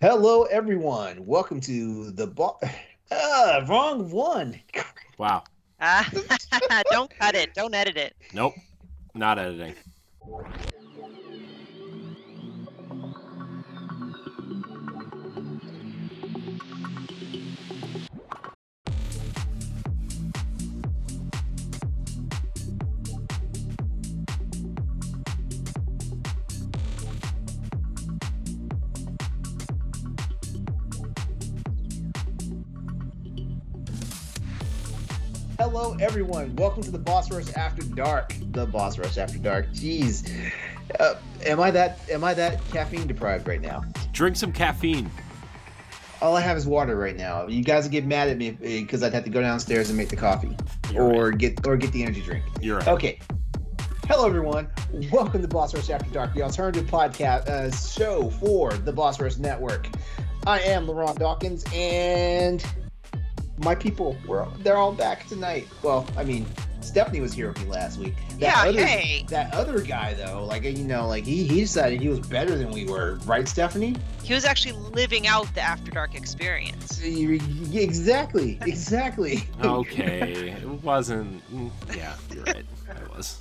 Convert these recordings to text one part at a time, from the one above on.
Hello, everyone. Welcome to the bo- uh, wrong one. Wow. Ah, don't cut it. Don't edit it. Nope. Not editing. Hello, everyone. Welcome to the Boss Rush After Dark. The Boss Rush After Dark. Jeez, uh, am I that am I that caffeine deprived right now? Drink some caffeine. All I have is water right now. You guys would get mad at me because I'd have to go downstairs and make the coffee, You're or get or get the energy drink. You're right. Okay. Hello, everyone. Welcome to Boss Rush After Dark, the alternative podcast uh, show for the Boss Rush Network. I am LeRon Dawkins, and my people, we're they're all back tonight. Well, I mean, Stephanie was here with me last week. Yeah, other, hey. That other guy, though, like you know, like he he decided he was better than we were, right, Stephanie? He was actually living out the After Dark experience. Exactly, exactly. Okay. It wasn't. Yeah, you're right. I was.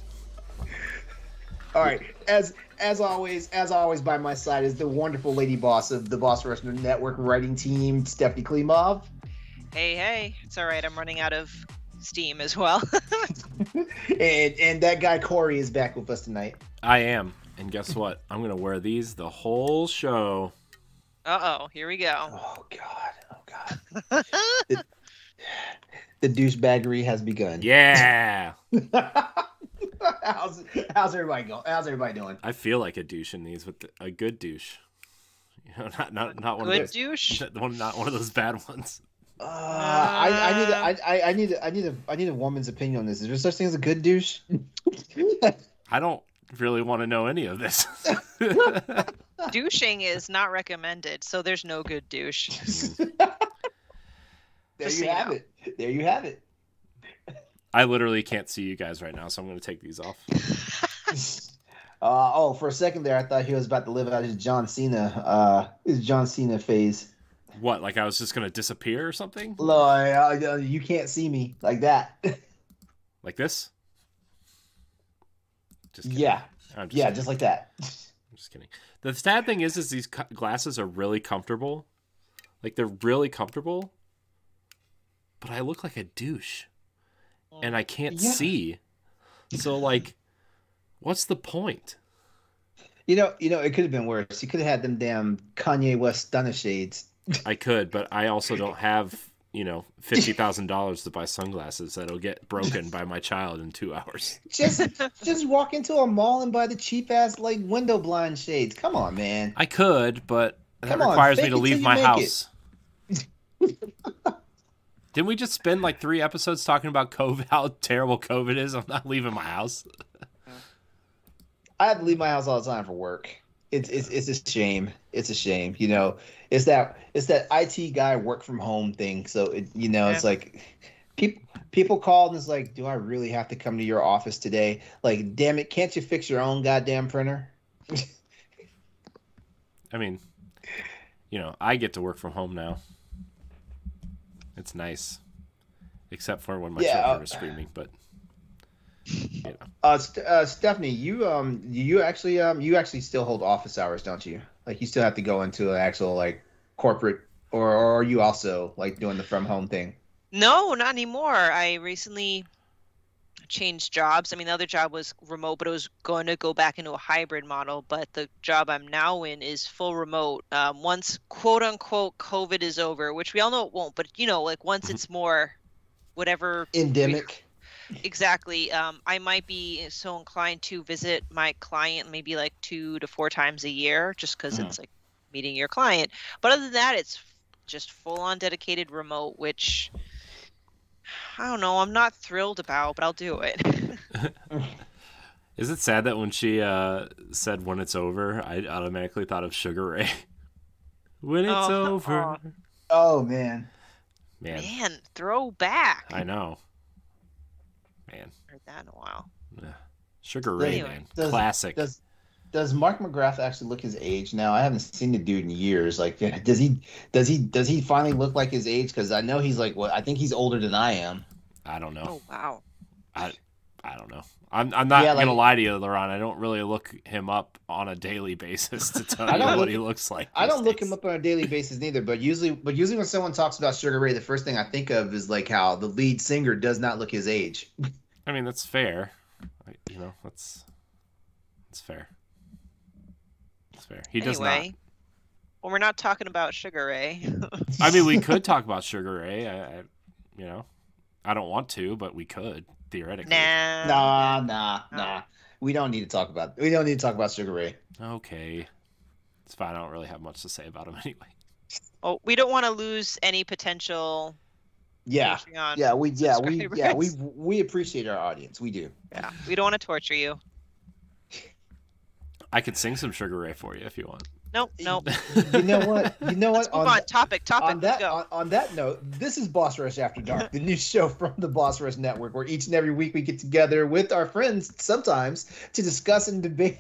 All right. As as always, as always, by my side is the wonderful lady boss of the Boss Rush Network writing team, Stephanie Klimov. Hey, hey. It's all right. I'm running out of steam as well. and and that guy Corey is back with us tonight. I am. And guess what? I'm gonna wear these the whole show. uh oh. Here we go. Oh God, oh God, the douchebaggery has begun. Yeah. how's how's everybody going? How's everybody doing? I feel like a douche in these with the, a good douche. You know, not not not one Good of those. douche. One, not one of those bad ones. Uh, I, I need a, I, I- I need a, I need a I need a woman's opinion on this. Is there such thing as a good douche? I don't really want to know any of this. Douching is not recommended, so there's no good douche. there Just you so you have know. it. There you have it. I literally can't see you guys right now, so I'm gonna take these off. Uh, oh, for a second there, I thought he was about to live out his John Cena, uh, his John Cena phase. What? Like I was just gonna disappear or something? Lord, uh, you can't see me like that. Like this? Just kidding. yeah, I'm yeah, kidding. just like that. I'm just kidding. The sad thing is, is these glasses are really comfortable. Like they're really comfortable, but I look like a douche, and I can't Yeah. see. So like, what's the point? You know, you know, it could have been worse. You could have had them damn Kanye West stunner shades. I could, but I also don't have you know fifty thousand dollars to buy sunglasses that'll get broken by my child in two hours. Just, just walk into a mall and buy the cheap ass like window blind shades. Come on, man. I could, but that Come on, requires me to leave my house. Didn't we just spend like three episodes talking about COVID, how terrible COVID is? I'm not leaving my house. I have to leave my house all the time for work. It's it's it's a shame. It's a shame. You know, it's that it's that IT guy work from home thing. So it you know, it's like people people call and it's like, do I really have to come to your office today? Like, damn it, can't you fix your own goddamn printer? I mean, you know, I get to work from home now. It's nice, except for when my Yeah, children uh, are screaming. But you know, Uh, St- uh, Stephanie, you um, you actually um, you actually still hold office hours, don't you? Like, you still have to go into an actual like corporate, or, or are you also like doing the from home thing? No, not anymore. I recently changed jobs. I mean, the other job was remote, but it was going to go back into a hybrid model. But the job I'm now in is full remote. Um, once quote unquote COVID is over, which we all know it won't, but you know, like once it's more whatever Endemic. Exactly, um, I might be so inclined to visit my client maybe like two to four times a year just because Mhm. it's like meeting your client. But other than that, it's just full on dedicated remote, which I don't know. I'm not thrilled about, but I'll do it. is it sad that when she uh, said "when it's over," I automatically thought of Sugar Ray? when it's Oh, over, aw. Oh man. man, Man, throwback. I know, man. Heard that in a while. Yeah. Sugar Ray, Anyway. man, Does- classic. Does does Mark McGrath actually look his age now? I haven't seen the dude in years. Like, does he does he does he finally look like his age? Because I know he's like what I think he's older than I am. I don't know. Oh wow. I I don't know. I'm I'm not Yeah, like- gonna lie to you, LeRon. I don't really look him up on a daily basis to tell I you don't what look- he looks like. I don't look him up on a daily basis neither. But usually, but usually when someone talks about Sugar Ray, the first thing I think of is like how the lead singer does not look his age. I mean, that's fair. I- You know, that's that's fair. That's fair. He does anyway, not. well, we're not talking about Sugar Ray. I mean, we could talk about Sugar Ray. I, I, you know, I don't want to, but we could theoretically. nah. Nah, nah, nah. We don't need to talk about. We don't need to talk about Sugar Ray. Okay, it's fine. I don't really have much to say about him anyway. Oh, we don't want to lose any potential. Yeah, Patreon yeah, we, yeah, we, yeah, we, we appreciate our audience. We do. Yeah, we don't want to torture you. I could sing some Sugar Ray for you if you want. Nope, nope. You know what? You know Let's what? move on. Topic, topic. on Let's that go. on, on that note, this is Boss Rush After Dark, the new show from the Boss Rush Network, where each and every week we get together with our friends sometimes to discuss and debate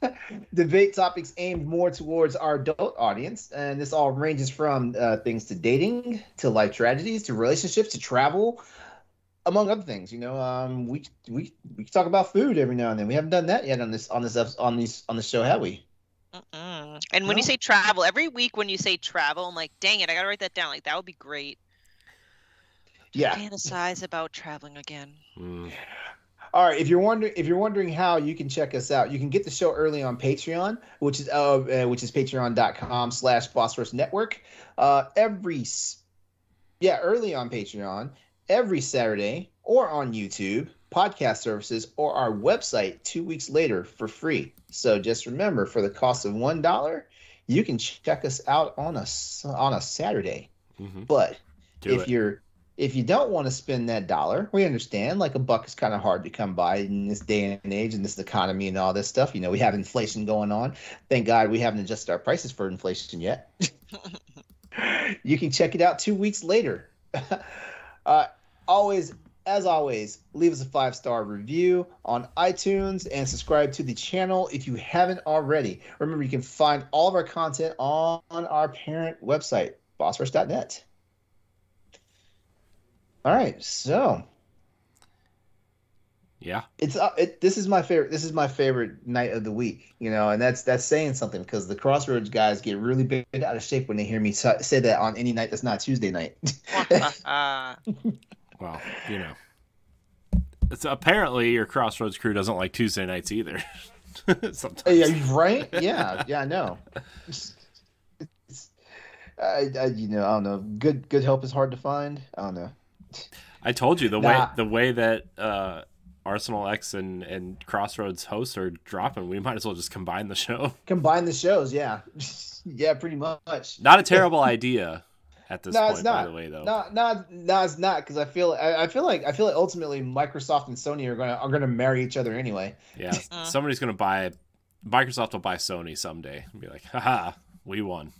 debate topics aimed more towards our adult audience. And this all ranges from uh, things to dating, to life tragedies, to relationships, to travel, among other things. You know, um, we we we talk about food every now and then. We haven't done that yet on this on this on these on the show, have we? Mm-mm. And when you say travel, every week when you say travel, I'm like, dang it, I gotta write that down. Like that would be great. Yeah. Fantasize about traveling again. Mm. All right, if you're wondering if you're wondering how you can check us out, you can get the show early on Patreon, which is uh, uh which is patreon.com slash Boss Rush Network. Uh every yeah, early on Patreon, every Saturday, or on YouTube, podcast services, or our website two weeks later for free. So just remember, for the cost of one dollar, you can check us out on a on a Saturday. hmm But Do if it. you're if you don't want to spend that dollar, we understand. Like a buck is kind of hard to come by in this day and age and this economy and all this stuff. You know, we have inflation going on. Thank God we haven't adjusted our prices for inflation yet. you can check it out two weeks later. uh, always, as always, leave us a five star review on iTunes and subscribe to the channel if you haven't already. Remember, you can find all of our content on our parent website, bossrush.net. All right, so Yeah. it's uh, it, this is my favorite. This is my favorite night of the week, you know, and that's that's saying something because the Crossroads guys get really bent out of shape when they hear me sa- say that on any night that's not Tuesday night. Well, you know. It's apparently your Crossroads crew doesn't like Tuesday nights either. Sometimes. right? Yeah, yeah, I know. I, I, you know, I don't know. Good, good help is hard to find. I don't know. I told you the Nah. way the way that uh, Arsenal X and, and Crossroads hosts are dropping, we might as well just combine the show. Combine the shows, yeah, yeah, pretty much. Not a terrible idea at this No, point, it's by not. the way, though. No, no, no, it's not because I feel I, I feel like I feel like ultimately Microsoft and Sony are gonna are gonna marry each other anyway. Yeah, Uh. somebody's gonna buy. Microsoft will buy Sony someday and be like, "Haha, we won,"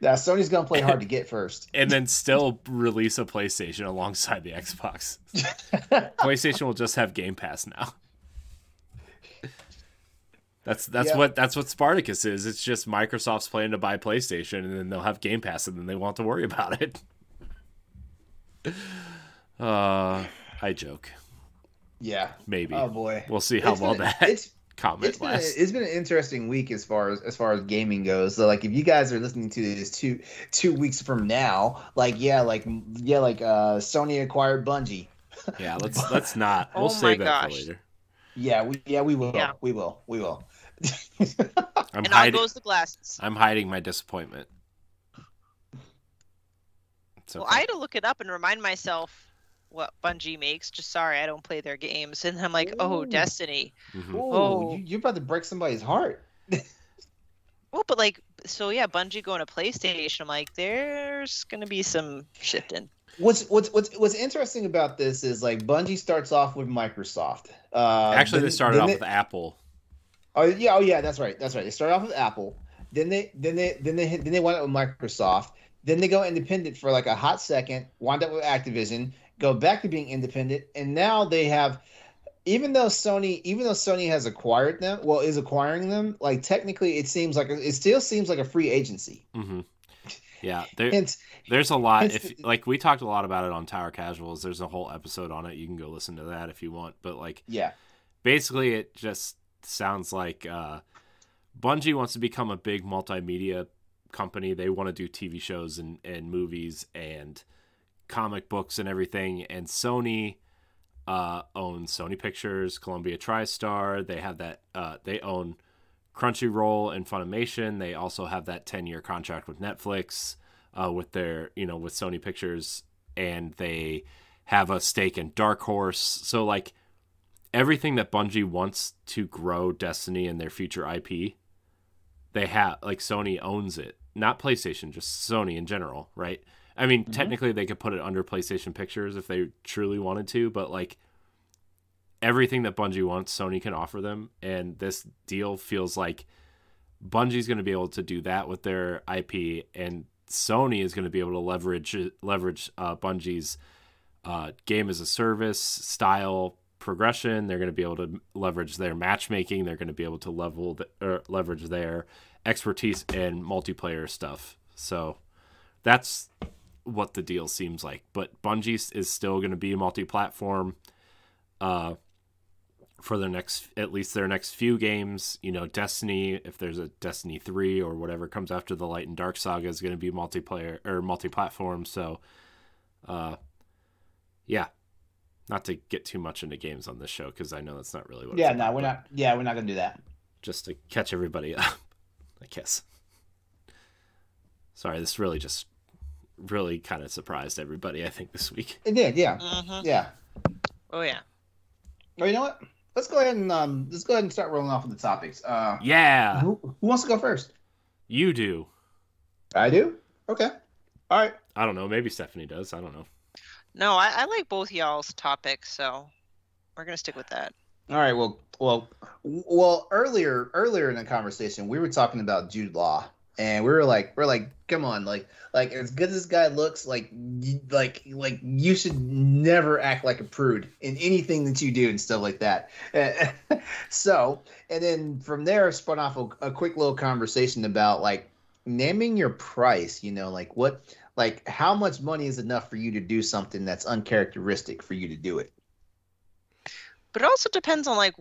Now Sony's gonna play hard to get first. and then still release a PlayStation alongside the Xbox. PlayStation will just have Game Pass now. That's that's Yeah. what that's what Spartacus is. It's just Microsoft's plan to buy PlayStation, and then they'll have Game Pass, and then they won't have to worry about it. Uh, I joke. yeah. Maybe Oh boy. we'll see how It's well been- that it's comment it's been, a, lasts. it's been an interesting week as far as as far as gaming goes. So like if you guys are listening to this two two weeks from now, like yeah, like yeah, like uh Sony acquired Bungie. Yeah, let's let's not. We'll Oh save my that for gosh. later. Yeah, we yeah we will Yeah. we will we will. I'm and on hiding. goes the glasses. I'm hiding my disappointment. It's Well. I had to look it up and remind myself what Bungie makes. Just sorry, I don't play their games. And I'm like, oh, Ooh. Destiny. Mhm. Ooh, Oh. you, you're about to break somebody's heart. Well, but like, so yeah, Bungie going to PlayStation. I'm like, there's gonna be some shifting. What's what's what's what's interesting about this is like Bungie starts off with Microsoft. Uh, Actually, then- they started off they- with Apple. Oh yeah, oh yeah, that's right, that's right. They started off with Apple, then they then they then they then they went up with Microsoft. Then they go independent for like a hot second, wind up with Activision, go back to being independent, and now they have even though Sony, even though Sony has acquired them, well, is acquiring them, like technically, it seems like it still seems like a free agency. Mm-hmm. Yeah, there, Hence, there's a lot. If like we talked a lot about it on Tower Casuals, there's a whole episode on it. You can go listen to that if you want. But like yeah, basically, it just sounds like uh, Bungie wants to become a big multimedia company. They want to do TV shows and, and movies and comic books and everything. And Sony uh, owns Sony Pictures, Columbia TriStar. They have that. Uh, they own Crunchyroll and Funimation. They also have that ten year contract with Netflix, uh, with their you know with Sony Pictures, and they have a stake in Dark Horse. So like everything that Bungie wants to grow Destiny and their future IP, they have like Sony owns it. Not PlayStation, just Sony in general, right? I mean, Mhm. technically they could put it under PlayStation Pictures if they truly wanted to, but like everything that Bungie wants, Sony can offer them, and this deal feels like Bungie's going to be able to do that with their IP, and Sony is going to be able to leverage leverage uh, Bungie's uh, game as a service style progression. They're going to be able to leverage their matchmaking. They're going to be able to level the, or leverage their expertise in multiplayer stuff. So that's what the deal seems like. But Bungie is still going to be multi-platform uh, for their next, at least their next few games. You know, Destiny, if there's a Destiny three or whatever comes after the Light and Dark saga, is going to be multiplayer or multi-platform. So, uh, yeah, not to get too much into games on this show because I know that's not really what. yeah. it's No, about, we're not. Yeah, we're not gonna do that. Just to catch everybody up, I guess. Sorry, this really just really kind of surprised everybody. I think this week. It did. Yeah, hmm yeah. Oh yeah. Well, you know what? Let's go ahead and um, let's go ahead and start rolling off with the topics. Uh, Yeah, who, who wants to go first? you do. I do. Okay. All right. I don't know. Maybe Stephanie does. I don't know. No, I, I like both y'all's topics, so we're gonna stick with that. All right. Well, well, well. Earlier, earlier in the conversation, we were talking about Jude Law, and we were like, we're like, come on, like, like as good as this guy looks, like, like, like you should never act like a prude in anything that you do and stuff like that. so, and then from there, spun off a, a quick little conversation about like naming your price. You know, like what, like how much money is enough for you to do something that's uncharacteristic for you to do it. But it also depends on like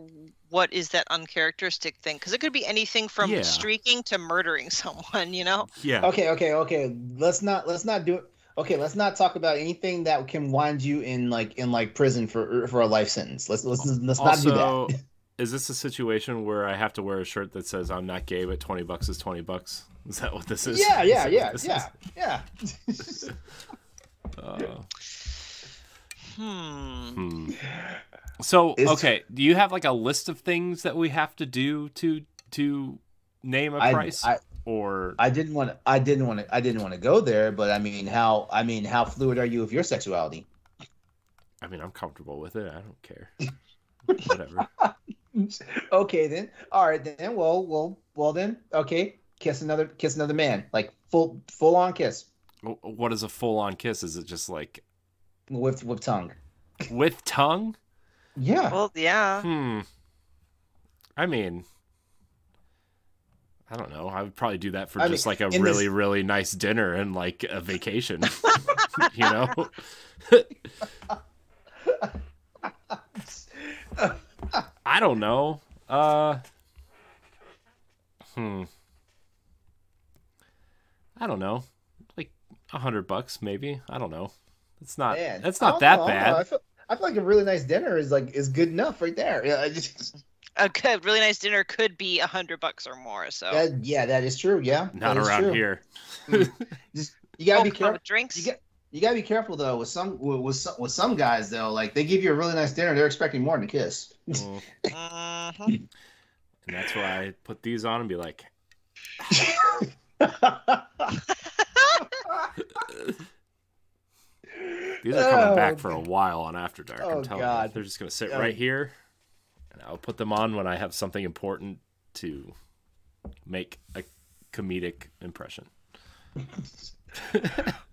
what is that uncharacteristic thing, because it could be anything from Yeah. streaking to murdering someone. You know. Yeah. Okay, okay, okay. Let's not let's not do it. Okay, let's not talk about anything that can wind you in like in like prison for for a life sentence. Let's let's let's not do that. is this a situation where I have to wear a shirt that says "I'm not gay, but twenty bucks is twenty bucks"? Is that what this is? Yeah, yeah, Is yeah, yeah, is? yeah. Uh, Hmm. hmm. So Is- okay, do you have like a list of things that we have to do to to name a I, price, I or I didn't want to I didn't want to I didn't want to go there, but I mean how I mean how fluid are you with your sexuality? I mean, I'm comfortable with it. I don't care. Whatever. okay then. All right then. Well, well, well then. Okay. Kiss another kiss another man. Like full full on kiss What is a full on kiss? Is it just like with with tongue. with tongue? Yeah. Well, yeah. Hmm. I mean, I don't know. I would probably do that for I just mean, like a really, this- really nice dinner and like a vacation. you know? I don't know. Uh. Hmm. I don't know. Like a hundred bucks, maybe. I don't know. It's not. Man, That's not that know, I don't know. bad. I feel, I feel like a really nice dinner is like is good enough right there. Yeah, I just, A good, really nice dinner could be a hundred bucks or more. So. that, yeah, that is true. Yeah, Not around true. here. Just you gotta Oh, be come on, careful. with drinks. You got you gotta be careful though with some with, with some with some guys though. Like they give you a really nice dinner, they're expecting more than a kiss. Mm. Mhm. And that's why I put these on and be like, these are coming Oh, back for a while on After Dark. Oh, I'm telling God. you. They're just going to sit Oh. right here, and I'll put them on when I have something important to make a comedic impression.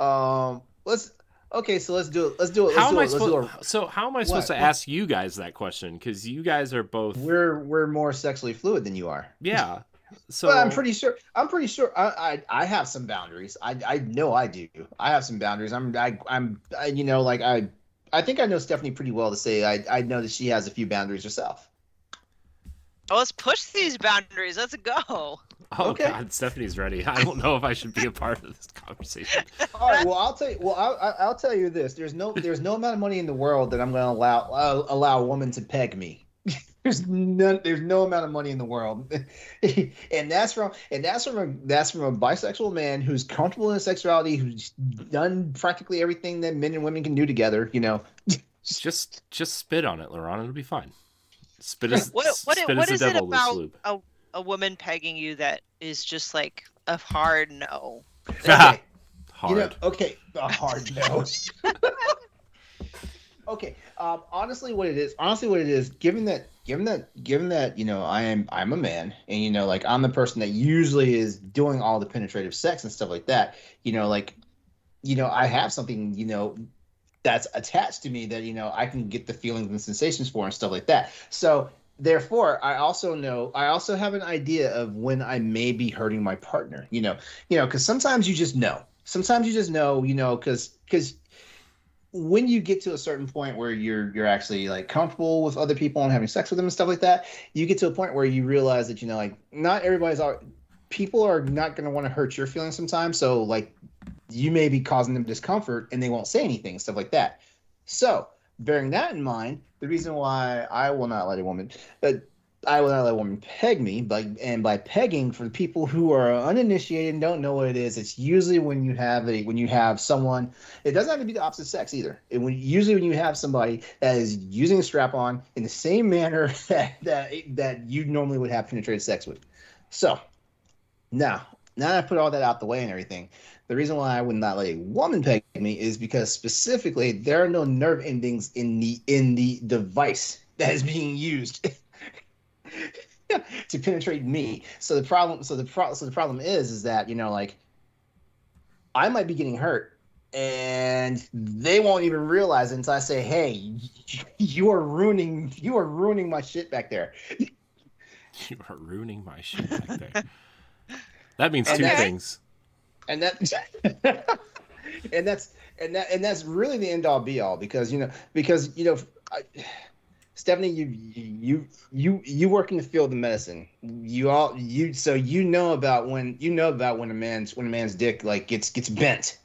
Um, let's Okay, so let's do it. Let's do it. Let's How do am I it. Let's do supposed? it. So how am I supposed What? to ask you guys that question? Because you guys are both. We're we're more sexually fluid than you are. Yeah. So but I'm pretty sure. I'm pretty sure. I, I I have some boundaries. I I know I do. I have some boundaries. I'm I, I'm I, you know like I I think I know Stephanie pretty well to say I I know that she has a few boundaries herself. Oh, let's push these boundaries. Let's go. Oh Okay. God, Stephanie's ready. I don't know if I should be a part of this conversation. All right. Well, I'll tell you. Well, I'll, I'll- I'll tell you this. There's no there's no amount of money in the world that I'm going to allow uh, allow a woman to peg me. There's none. There's no amount of money in the world, and that's from and that's from a that's from a bisexual man who's comfortable in his sexuality, who's done practically everything that men and women can do together. You know. Just just spit on it, LeRon. It'll be fine. Spit as What what spit what as is the it about lube. a, a woman pegging you that is just like a hard no? Okay. Hard. You know, okay, a hard no. okay, um, honestly, what it is, honestly, what it is, given that, given that, given that, you know, I am, I'm a man, and you know, like I'm the person that usually is doing all the penetrative sex and stuff like that. You know, like, you know, I have something, you know, that's attached to me that you know I can get the feelings and sensations for and stuff like that. So therefore i also know i also have an idea of when i may be hurting my partner you know. You know because sometimes you just know. Sometimes you just know you know because because when you get to a certain point where you're you're actually like comfortable with other people and having sex with them and stuff like that you get to a point where you realize that you know like not everybody's all people are not going to want to hurt your feelings sometimes. So like you may be causing them discomfort and they won't say anything stuff like that so bearing that in mind the reason why i will not let a woman but I will not let a woman peg me, but and by pegging for the people who are uninitiated and don't know what it is, it's usually when you have a when you have someone. It doesn't have to be the opposite sex either. It, when usually when you have somebody that is using a strap on in the same manner that that that you normally would have penetrated sex with. So now now that I put all that out the way and everything, the reason why I would not let a woman peg me is because specifically there are no nerve endings in the in the device that is being used to penetrate me. So the problem, so the pro, so the problem is, is that you know, like, I might be getting hurt, and they won't even realize it until I say, "Hey, you are ruining, you are ruining my shit back there." You are ruining my shit back there. That means And two that- things. And that and that's and that and that's really the end all be all because you know because you know I, Stephanie you you you you work in the field of medicine. You all you so you know about when you know about when a man's when a man's dick like gets gets bent.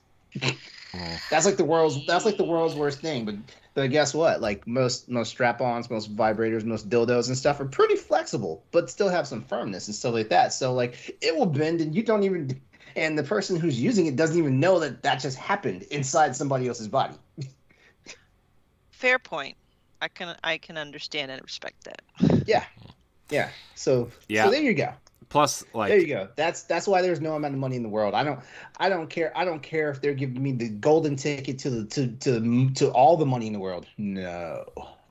Oh. that's like the world's that's like the world's worst thing but but guess what? Like most most strap-ons most vibrators most dildos and stuff are pretty flexible but still have some firmness and stuff like that. So like it will bend and you don't even and the person who's using it doesn't even know that that just happened inside somebody else's body Fair point. I can I can understand and respect that. yeah yeah so Yeah. so there you go Plus, like there you go that's that's why there's no amount of money in the world i don't i don't care i don't care if they're giving me the golden ticket to the to to to all the money in the world no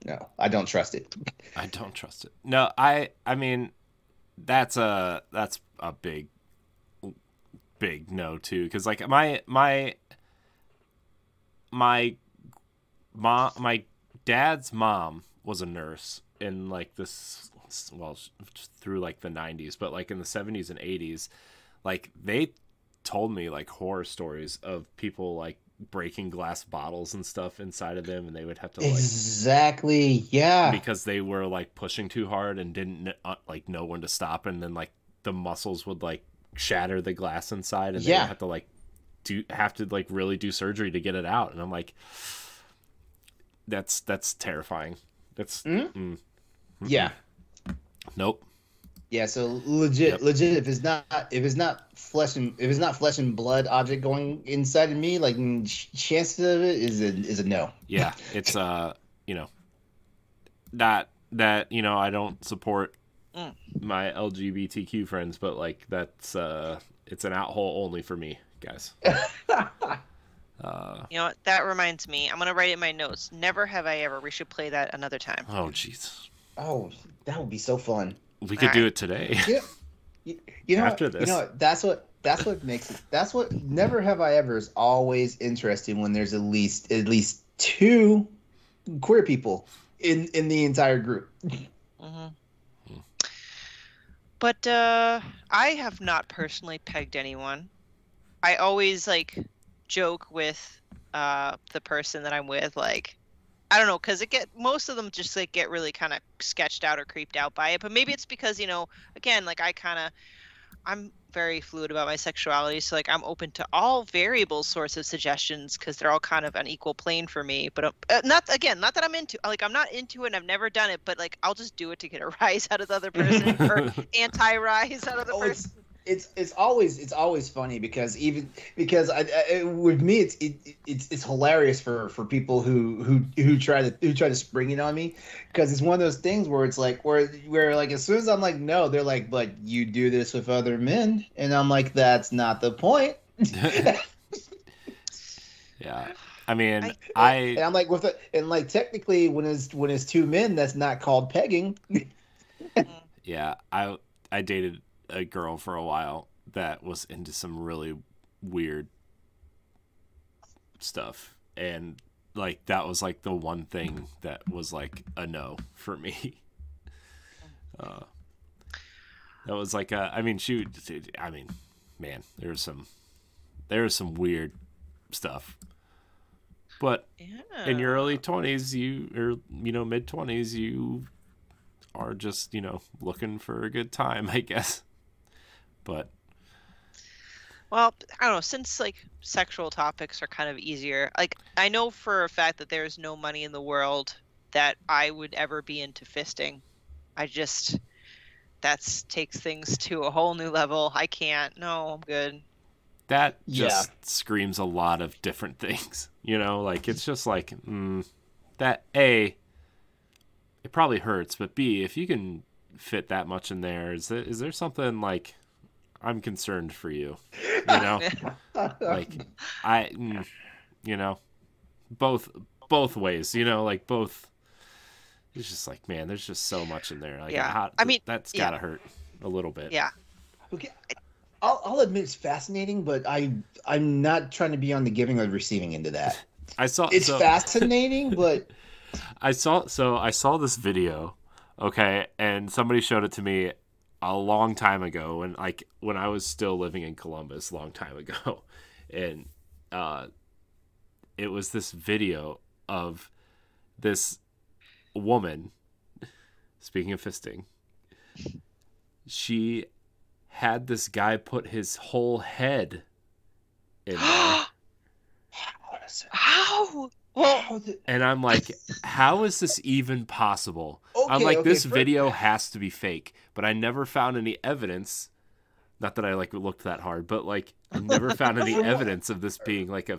no i don't trust it I don't trust it. No, I. I mean, that's a that's a big, big no too. Because like my my my mom, my dad's mom was a nurse in like this. Well, through like the '90s, but like in the '70s and '80s, like they told me like horror stories of people like breaking glass bottles and stuff inside of them, and they would have to like exactly yeah because they were like pushing too hard and didn't uh, like know when to stop and then like the muscles would like shatter the glass inside and they Yeah. would have to like do have to like really do surgery to get it out and i'm like that's that's terrifying that's Mhm. mm, yeah nope Yeah, so legit, Yep. legit. If it's not, if it's not flesh and if it's not flesh and blood object going inside of me, like mm, ch- chances of it is a is a no. yeah it's uh you know not that you know i don't support Mm. my lgbtq friends but like that's uh it's an out hole only for me guys uh You know what? That reminds me. I'm gonna write it in my notes. Never have I ever. We should play that another time. oh jeez oh, that would be so fun. we could do Alright. it today You know, you, you know After this. You know that's what that's what makes it. That's what never have I ever is always interesting when there's at least at least two queer people in in the entire group. hmm But uh, I have not personally pegged anyone. I always like joke with uh, the person that I'm with, like I don't know, because it get most of them just like get really kind of sketched out or creeped out by it. But maybe it's because you know, again, like I kind of, I'm very fluid about my sexuality, so like I'm open to all variable sorts of suggestions because they're all kind of an equal plane for me. But uh, uh, not again, not that I'm into, like I'm not into it. and I've never done it, but like I'll just do it to get a rise out of the other person or anti-rise out of the Oh, person. It's it's it's always it's always funny because even because I, I with me it's it, it's it's hilarious for for people who who who try to who try to spring it on me. Because it's one of those things where it's like where where like as soon as I'm like no they're like but you do this with other men. And I'm like that's not the point. Yeah. I mean, I- I, and I'm like with it and like technically when it's when it's two men that's not called pegging. Yeah, I I dated a girl for a while that was into some really weird stuff and like that was like the one thing that was like a no for me. Uh that was like a I mean she I mean man, there's some there's some weird stuff. But Yeah. in your early 20s you or you know mid 20s you are just you know looking for a good time i guess but Well, I don't know. Since like sexual topics are kind of easier, like I know for a fact that there is no money in the world that I would ever be into fisting. I just that's takes things to a whole new level. I can't. No, I'm good. that Yeah. just screams a lot of different things you know like it's just like mm, that a it probably hurts but b if you can fit that much in there is there, is there something like i'm concerned for you you know like i mm, you know both both ways you know like both it's just like man there's just so much in there like Yeah. how- I mean, that's gotta hurt a little bit Yeah. Okay, I'll, I'll admit it's fascinating, but I I'm not trying to be on the giving or the receiving end of that. i saw It's so, fascinating, but I saw so I saw this video, okay, and somebody showed it to me a long time ago when like when I was still living in Columbus a long time ago. And uh it was this video of this woman speaking of fisting. She had this guy put his whole head in there. How? Well, oh, And I'm like, how is this even possible? I'm like, okay, this for- video has to be fake, but I never found any evidence. Not that I like looked that hard, but like, I never found any evidence of this being like a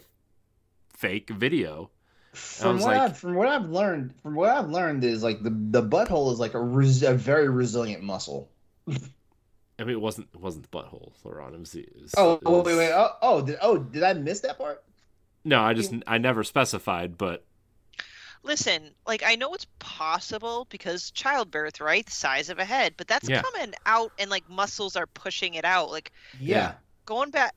fake video. from what like- I've, from what I've learned, from what I've learned is like the the butthole is like a, res, a very resilient muscle. I mean, it wasn't it wasn't the butthole, LeRon. It was. It was, Oh, it was- wait, wait, oh, oh, did, oh, did I miss that part? No, I just I never specified, but listen, like I know it's possible because childbirth, right? The size of a head, but that's Yeah. coming out and like muscles are pushing it out. Like Yeah. going back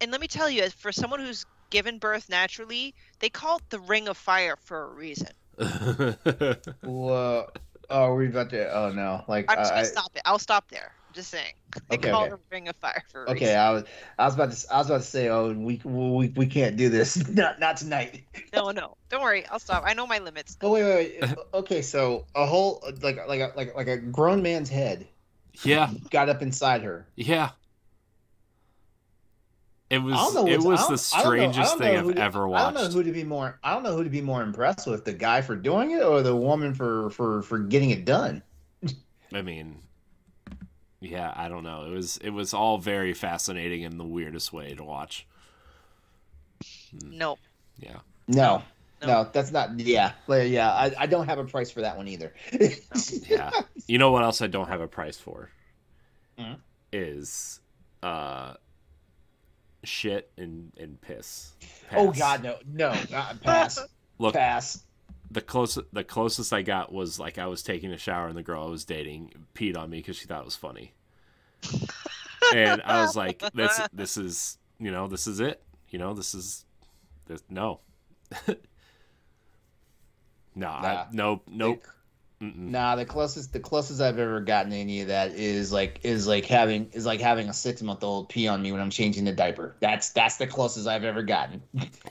and let me tell you, for someone who's given birth naturally, they call it the ring of fire for a reason. Well, uh, oh, we're about to. Oh no, like I'm just I, gonna stop it. I'll stop there. I'm just saying. They Okay, call okay. it a ring of fire for a okay, reason. I was, I was about to, I was about to say, oh, we, we, we can't do this, not, not tonight. No, no. Don't worry. I'll stop. I know my limits. Oh wait, wait, wait. okay, so a whole like like a, like like a grown man's head yeah, got up inside her. yeah. It was I don't know. it was the don't- I don't know- I strangest thing I've to- ever watched. I don't know who to be more. I don't know who to be more impressed with: the guy for doing it or the woman for for for getting it done. I mean, yeah, I don't know. It was it was all very fascinating in the weirdest way to watch. Nope. Yeah. No, No. no, that's not. Yeah, yeah. I, I don't have a price for that one either. Yeah. You know what else I don't have a price for? Mhm. Is uh shit and and piss. Oh God, no, no, uh, pass, Look, pass. The closest the closest I got was like I was taking a shower and the girl I was dating peed on me because she thought it was funny. and I was like, "This, this is, you know, this is it. You know, this is, this, no, no, I, Nah. no, nope." Mm-mm. Nah, the closest the closest I've ever gotten to any of that is like is like having is like having a six month old pee on me when I'm changing the diaper. That's that's the closest I've ever gotten.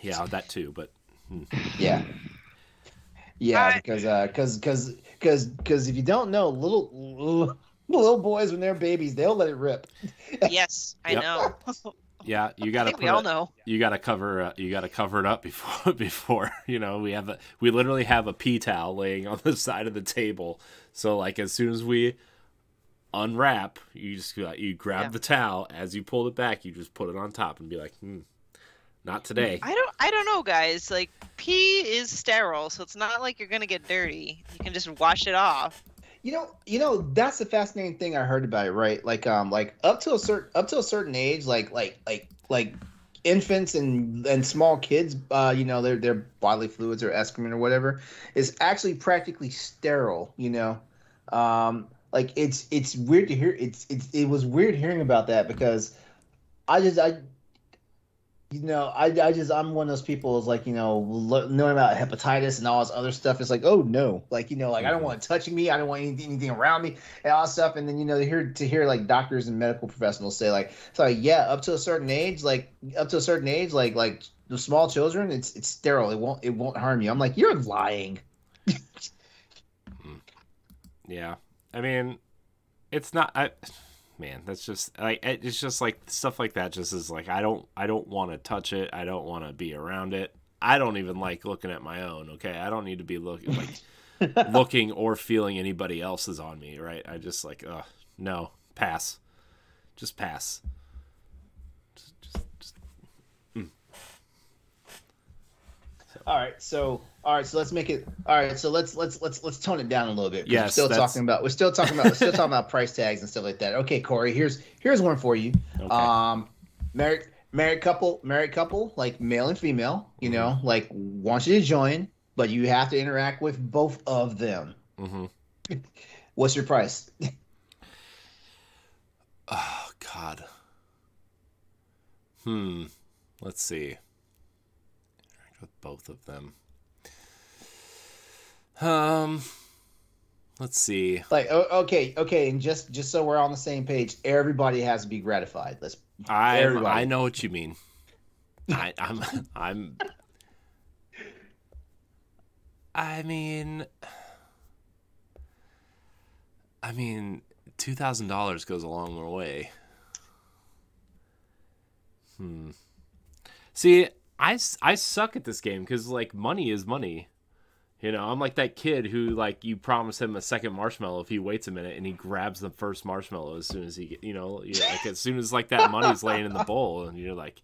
Yeah, that too. But hmm. Yeah. Yeah, I- because uh, cause cause cause cause if you don't know, little little, little boys when they're babies, they'll let it rip. yes, I Yep. know. yeah, you gotta think we all it- know. you gotta cover uh, you gotta cover it up before before you know we have a we literally have a pee towel laying on the side of the table so like as soon as we unwrap you just uh, you grab Yeah. the towel as you pull it back you just put it on top and be like hmm, not today I don't. I don't know, guys. Like pee is sterile, so it's not like you're gonna get dirty. You can just wash it off. You know, you know that's the fascinating thing I heard about it, right? Like, um, like up to a certain up to a certain age, like, like, like, like infants and and small kids, uh, you know, their their bodily fluids or excrement or whatever is actually practically sterile. You know, um, like it's it's weird to hear. It's it's it was weird hearing about that because I just I. You know, I, I just I'm one of those people is like you know lo- knowing about hepatitis and all this other stuff. It's like oh no, like you know like I don't Mhm. want it touching me. I don't want anything, anything around me and all that stuff. And then you know to hear to hear like doctors and medical professionals say like so like, yeah up to a certain age like up to a certain age like like the small children it's it's sterile. It won't it won't harm you. I'm like you're lying. yeah i mean it's not i man that's just like it's just like stuff like that just is like i don't i don't want to touch it i don't want to be around it i don't even like looking at my own okay i don't need to be looking like looking or feeling anybody else's on me, right? I just like, uh, no, pass, just pass. Just, just, just All right, so all right, so let's make it. All right, so let's let's let's let's tone it down a little bit. 'cause we're still that's- talking about we're still talking about we're still talking about price tags and stuff like that. Okay, Corey, here's here's one for you. okay. Um, married married couple, married couple, like male and female. You know, like want you to join, but you have to interact with both of them. mm-hmm. What's your price? Oh God. Hmm. Let's see. Both of them. Um. Let's see. Like, okay, okay, and just just so we're on the same page, everybody has to be gratified. Let's. I Everybody. I know what you mean. I, I'm I'm. I mean, I mean, two thousand dollars goes a long way. Hmm. See, I, I suck at this game because like money is money. You know, I'm like that kid who like you promise him a second marshmallow if he waits a minute and he grabs the first marshmallow as soon as he you know, like as soon as like that money's laying in the bowl and you're like,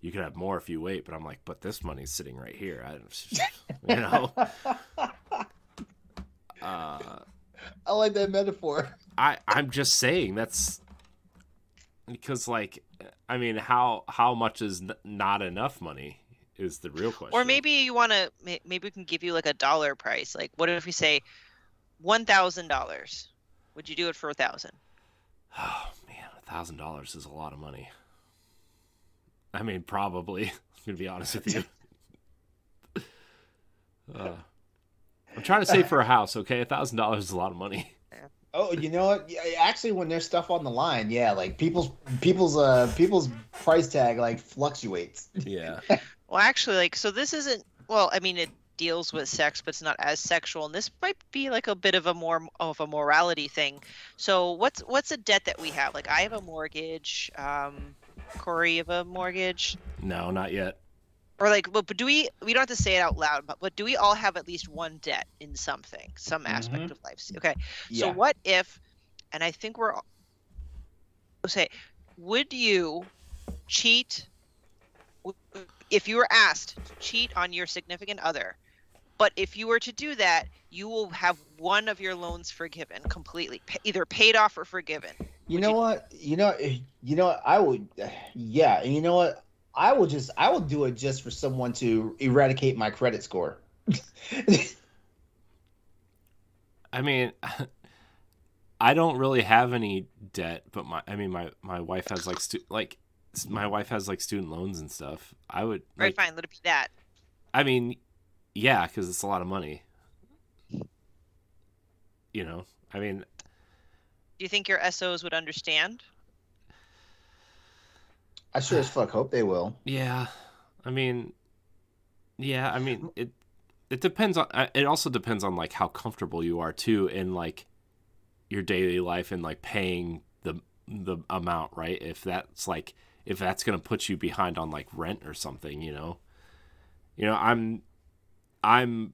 you could have more if you wait, but I'm like, but this money's sitting right here. I, don't you know, uh, I like that metaphor. I I'm just saying that's because like I mean how how much is n- not enough money is the real question. Or maybe you want to. Maybe we can give you like a dollar price. Like, what if we say one thousand dollars? Would you do it for a thousand? Oh man, a thousand dollars is a lot of money. I mean, probably. I'm gonna be honest with you. Uh, I'm trying to save for a house. Okay, a thousand dollars is a lot of money. Oh, you know what? Actually, when there's stuff on the line, yeah, like people's people's uh people's price tag like fluctuates. Yeah. Well, actually, like, so this isn't. Well, I mean, it deals with sex, but it's not as sexual, and this might be like a bit of a more of a morality thing. So, what's what's a debt that we have? Like, I have a mortgage. Um, Corey, you have a mortgage. No, not yet. Or like, but, but do we? We don't have to say it out loud, but but do we all have at least one debt in something, some aspect Mhm. of life? Okay. yeah. So what if, and I think we're, all- say, would you cheat if you were asked to cheat on your significant other? But if you were to do that, you will have one of your loans forgiven completely, either paid off or forgiven. You Would know you- what? You know, eh, you know, what? I would, yeah, and you know what? I will just, I will do it just for someone to eradicate my credit score. I mean, I don't really have any debt, but my I mean my my wife has like stu- like my wife has like student loans and stuff. I would Right, like, fine. Let it be that. I mean, yeah, because it's a lot of money. You know, I mean, Do you think your SOs would understand? I sure as fuck hope they will. yeah, I mean, yeah, I mean it. It depends on. It also depends on like how comfortable you are too in like your daily life and like paying the the amount right. If that's like if that's gonna put you behind on like rent or something, you know. You know, I'm I'm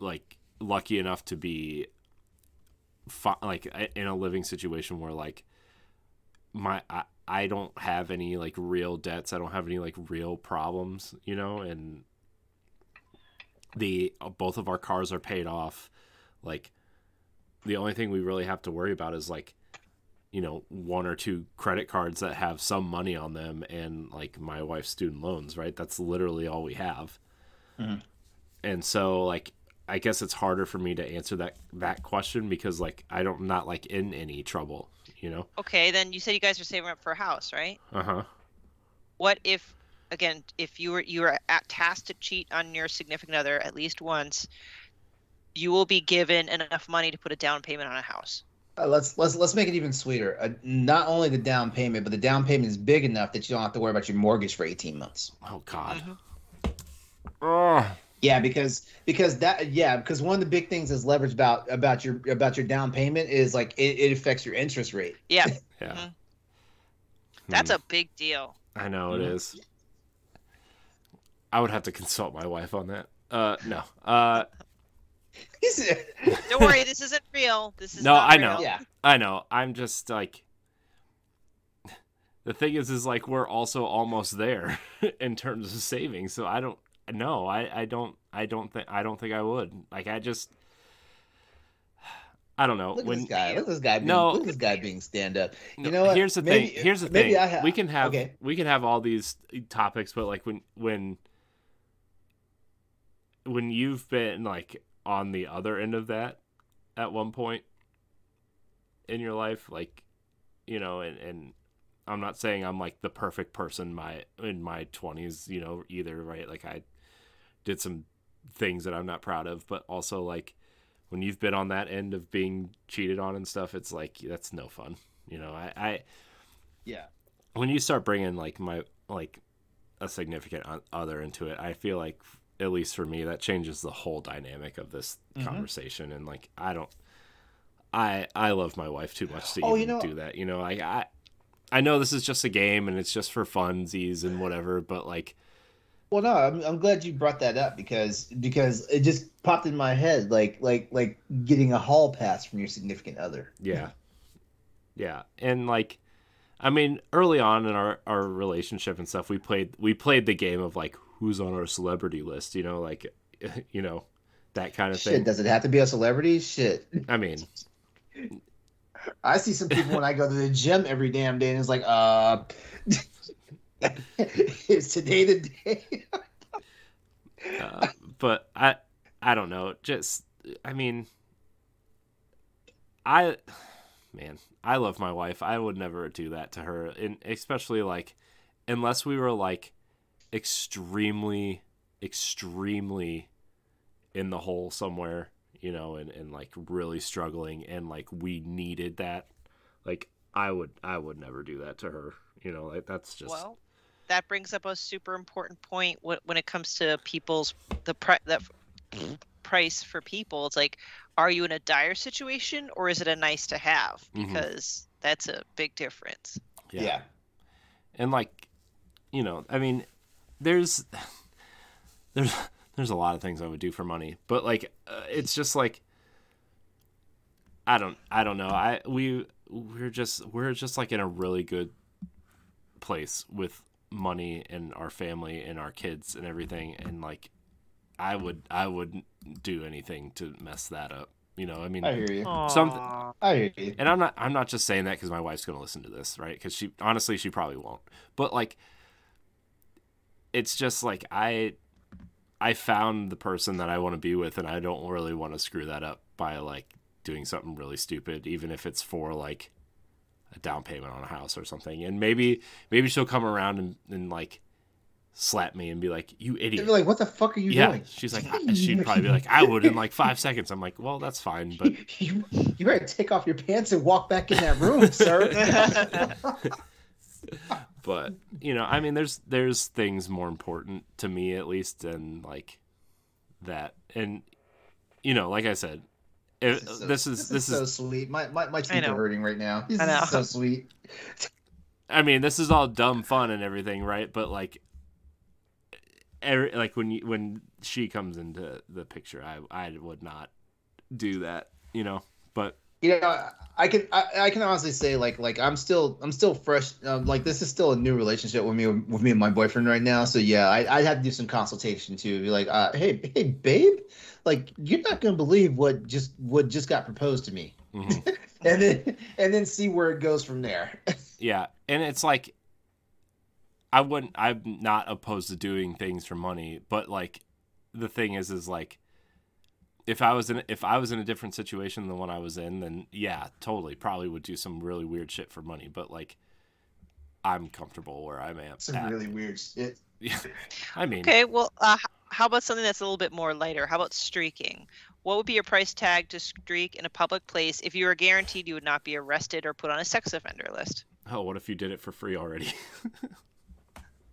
like lucky enough to be fi- like in a living situation where like my I, I don't have any like real debts. I don't have any like real problems, you know, and the both of our cars are paid off. Like the only thing we really have to worry about is like you know one or two credit cards that have some money on them and like my wife's student loans, right? That's literally all we have. Mhm. And so like I guess it's harder for me to answer that that question because like I don't not like in any trouble, you know. Okay, then you said you guys are saving up for a house, right? Uh huh. What if, again, if you were you were at, tasked to cheat on your significant other at least once, you will be given enough money to put a down payment on a house. Uh, let's let's let's make it even sweeter. Uh, not only the down payment, but the down payment is big enough that you don't have to worry about your mortgage for 18 months. Oh God. Mhm. Ugh. Yeah, because because that yeah because one of the big things is leverage about about your about your down payment is like it, it affects your interest rate. Yeah, Yeah. Mhm. that's Hmm. a big deal. I know it Mhm. I would have to consult my wife on that. Uh, no. Uh, Don't worry, this isn't real. This is No, not I real. know. yeah, I know. I'm just like. The thing is, is like we're also almost there in terms of saving. So I don't. No, I, I don't. I don't think. I don't think I would. Like I just. I don't know. look at when this guy. Look at this guy. Being, No. look at this guy being stand up. You know what? Here's the Maybe- thing. Here's the thing. I ha- we can have okay. we can have all these topics, but like when when when you've been like on the other end of that at one point in your life, like you know, and and I'm not saying I'm like the perfect person my in my 20s, you know, either, right? Like I did some things that I'm not proud of, but also like when you've been on that end of being cheated on and stuff, it's like that's no fun. You know, I, I Yeah. when you start bringing like my like a significant other into it, I feel like at least for me that changes the whole dynamic of this Mhm. conversation. And like I don't, I I love my wife too much to Oh, even you know- do that. You know, like I I know this is just a game and it's just for funsies and whatever, but like Well, no, I'm, I'm glad you brought that up because because it just popped in my head like like like getting a hall pass from your significant other. Yeah. Yeah. And like I mean, early on in our, our relationship and stuff, we played we played the game of like who's on our celebrity list, you know, like you know, that kind of Shit, thing. does it have to be a celebrity? Shit. I mean, I see some people when I go to the gym every damn day and it's like, uh is today the day? uh, but I I don't know. Just I mean I man, I love my wife. I would never do that to her. And especially like unless we were like extremely extremely in the hole somewhere, you know, and, and like really struggling and like we needed that. Like I would I would never do that to her. You know, like that's just Well, that brings up a super important point when, when it comes to people's the pri- that price for people. It's like, are you in a dire situation or is it a nice to have? Mhm. Because that's a big difference. yeah. and like you know i mean there's there's there's a lot of things i would do for money but like uh, it's just like i don't i don't know i we we're just we're just like in a really good place with money and our family and our kids and everything and like i would i wouldn't do anything to mess that up you know i mean I hear you. Something- I hear you. and I'm not I'm not just saying that because my wife's gonna listen to this, right? Because she honestly she probably won't. But like, it's just like I I found the person that I want to be with, and I don't really want to screw that up by like doing something really stupid, even if it's for like a down payment on a house or something. And maybe maybe she'll come around and, and like slap me and be like, "You idiot." be like, what the fuck are you yeah, doing? she's like, she'd probably be like, "I would in like five seconds." I'm like, "Well, that's fine," but you, you better take off your pants and walk back in that room, sir. but you know, I mean, there's there's things more important to me at least than like that, and you know, like I said, if, so- this is this is so sweet. My my, my teeth are hurting right now. This I know. is so sweet. I mean, this is all dumb fun and everything, right? But like, every, like when you, when she comes into the picture, I I would not do that, you know. But You know, I can I, I can honestly say like like I'm still I'm still fresh. Um, like this is still a new relationship with me with me and my boyfriend right now. So yeah, I I'd have to do some consultation too. Be like, uh, hey hey babe, like you're not gonna believe what just what just got proposed to me, mhm. and then and then see where it goes from there. yeah, and it's like, I wouldn't. I'm not opposed to doing things for money, but like, the thing is, is like. If I was in if I was in a different situation than the one I was in, then yeah, totally, probably would do some really weird shit for money. But like, I'm comfortable where I'm at. Some really weird shit. Yeah, I mean, okay, well, uh, how about something that's a little bit more lighter? How about streaking? What would be your price tag to streak in a public place if you were guaranteed you would not be arrested or put on a sex offender list? oh, what if you did it for free already?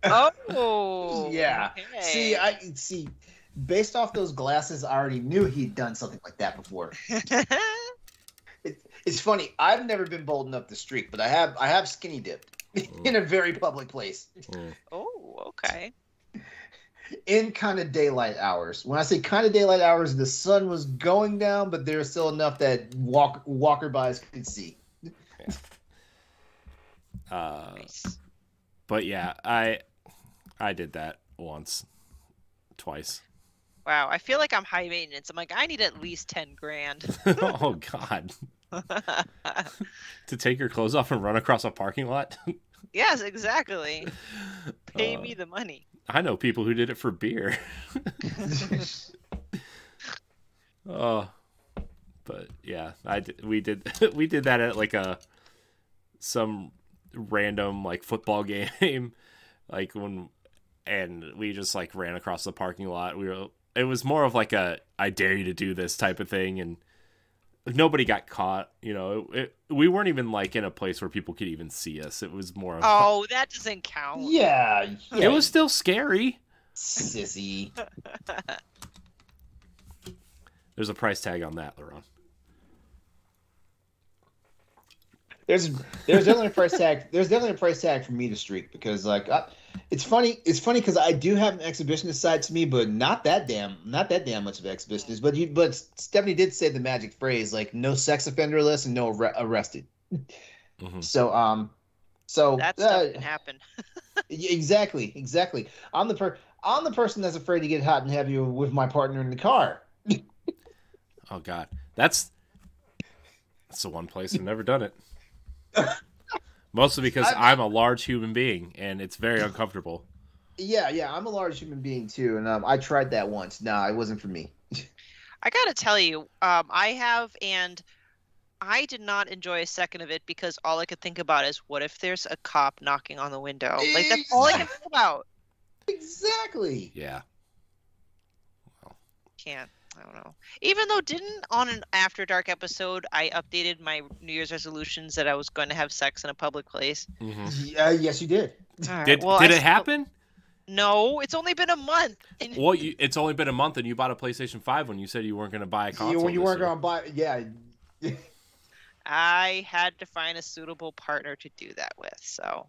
Oh, Yeah. okay. See, I see. Based off those glasses, I already knew he'd done something like that before. It, it's funny. I've never been bold enough to streak, but I have. I have skinny dipped in a very public place Mm. oh, okay. in kind of daylight hours. When I say kind of daylight hours, the sun was going down, but there's still enough that walk walker bys could see. Uh, Nice. but yeah, I I did that once, twice. Wow, I feel like I'm high maintenance. I'm like, I need at least ten grand. oh God, to take your clothes off and run across a parking lot. yes, exactly. Pay Uh, me the money. I know people who did it for beer. Oh, but yeah, I did, we did we did that at like a some random like football game, like when and we just like ran across the parking lot. We were it was more of like a I dare you to do this type of thing, and nobody got caught. You know, it, it, we weren't even like in a place where people could even see us. It was more of Oh, that doesn't count. yeah, yeah, it was still scary. sissy. There's a price tag on that, LeRon. There's there's definitely a price tag. There's definitely a price tag for me to streak because like I, it's funny. It's funny because I do have an exhibitionist side to me, but not that damn not that damn much of an exhibitionist. But you but Stephanie did say the magic phrase like no sex offender list and no arre- arrested. Mhm. So um so That uh, stuff didn't happen. exactly exactly. I'm the per I'm the person that's afraid to get hot and heavy with my partner in the car. Oh God, that's that's the one place I've never done it. Mostly because I- I'm a large human being and it's very uncomfortable. Yeah, yeah. I'm a large human being too, and um, I tried that once. Nah, it wasn't for me. I gotta tell you, um, I have, and I did not enjoy a second of it because all I could think about is, what if there's a cop knocking on the window? Like that's all I can think about. Exactly. Yeah. Can't. I don't know. Even though didn't on an After Dark episode, I updated my New Year's resolutions that I was going to have sex in a public place. hmm Yeah, yes, you did. All right, Did well, did I it still- happen? No, it's only been a month. And Well, you, it's only been a month and you bought a PlayStation Five when you said you weren't going to buy a console. You, when you weren't going to buy, yeah. I had to find a suitable partner to do that with. So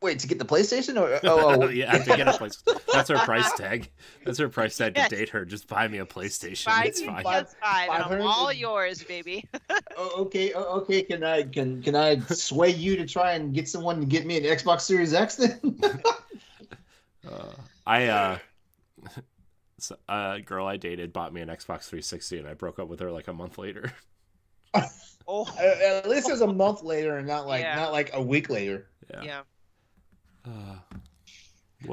Wait, to get the PlayStation or oh, oh yeah, to get a PlayStation. That's her price tag. That's her price tag Yes. to date her. Just buy me a PlayStation. five, it's fine. yes, five, and I'm all yours, baby. oh, okay, oh, okay. Can I can can I sway you to try and get someone to get me an Xbox Series X then? Uh, I uh, so, a girl I dated bought me an Xbox 360, and I broke up with her like a month later. Oh, At at least it was a month later, and not like Yeah. not like a week later. Yeah. yeah. Uh,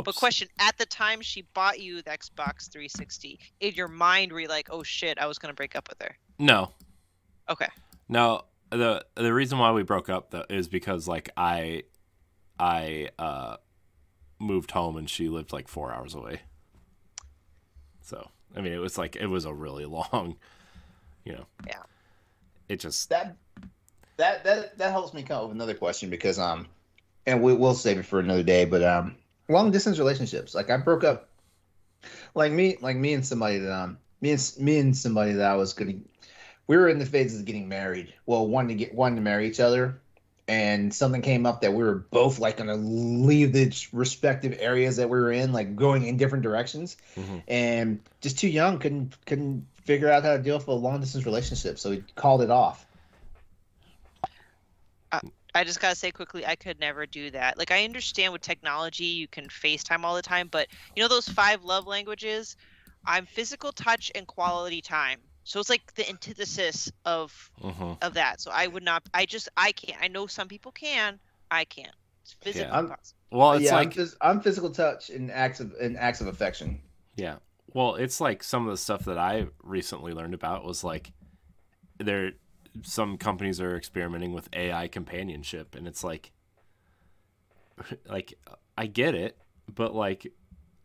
But question: At the time she bought you the Xbox 360, in your mind were you like, "Oh shit, I was gonna break up with her"? No, Okay. No, the the reason why we broke up though is because like I I uh moved home and she lived like 4 hours away. So, I mean, it was like it was a really long, you know. Yeah. It just that that that that helps me come up with another question because um and we, we'll save it for another day but um long distance relationships like i broke up like me like me and somebody that um me and me and somebody that i was gonna we were in the phases of getting married well wanting to get wanting to marry each other and something came up that we were both like gonna leave the respective areas that we were in like going in different directions Mhm. and just too young couldn't couldn't figure out how to deal with a long distance relationship so we called it off I just gotta say quickly, I could never do that. Like I understand with technology, you can FaceTime all the time, but you know those five love languages? I'm physical touch and quality time. So it's like the antithesis of mhm. of that. So I would not. I just I can't. I know some people can. I can't. It's physically I'm- Well, it's yeah, like I'm, phys- I'm physical touch and acts of and acts of affection. Yeah. Well, it's like some of the stuff that I recently learned about was like there some companies are experimenting with AI companionship and it's like like I get it, but like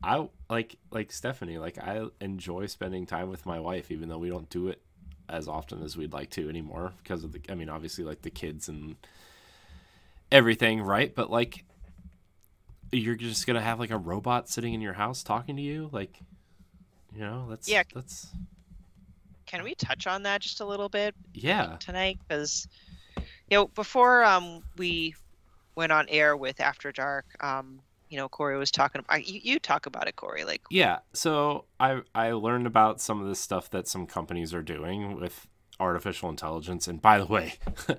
I like like Stephanie, like I enjoy spending time with my wife even though we don't do it as often as we'd like to anymore because of the I mean obviously like the kids and everything, right? But like you're just to have like a robot sitting in your house talking to you like you know, that's Yeah. that's Can we touch on that just a little bit yeah. tonight? Because you know before um we went on air with After Dark, um you know Corey was talking. About, you, you talk about it, Corey. Like Yeah, so I I learned about some of the stuff that some companies are doing with artificial intelligence. And by the way,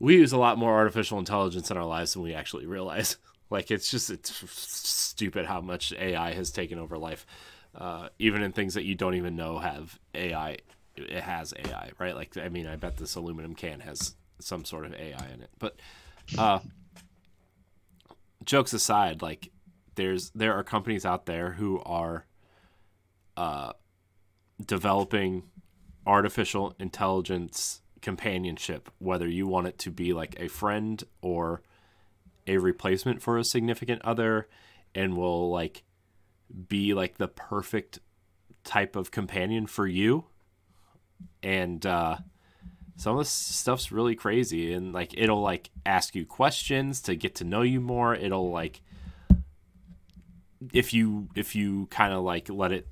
we use a lot more artificial intelligence in our lives than we actually realize. Like it's just it's stupid how much AI has taken over life. Uh, even in things that you don't even know have AI, it has AI, right? Like I mean, I bet this aluminum can has some sort of AI in it. But uh, jokes aside, like there's there are companies out there who are uh, developing artificial intelligence companionship, whether you want it to be like a friend or a replacement for a significant other, and will like be like the perfect type of companion for you. And uh, some of this stuff's really crazy, and like it'll like ask you questions to get to know you more. It'll like if you if you kind of like let it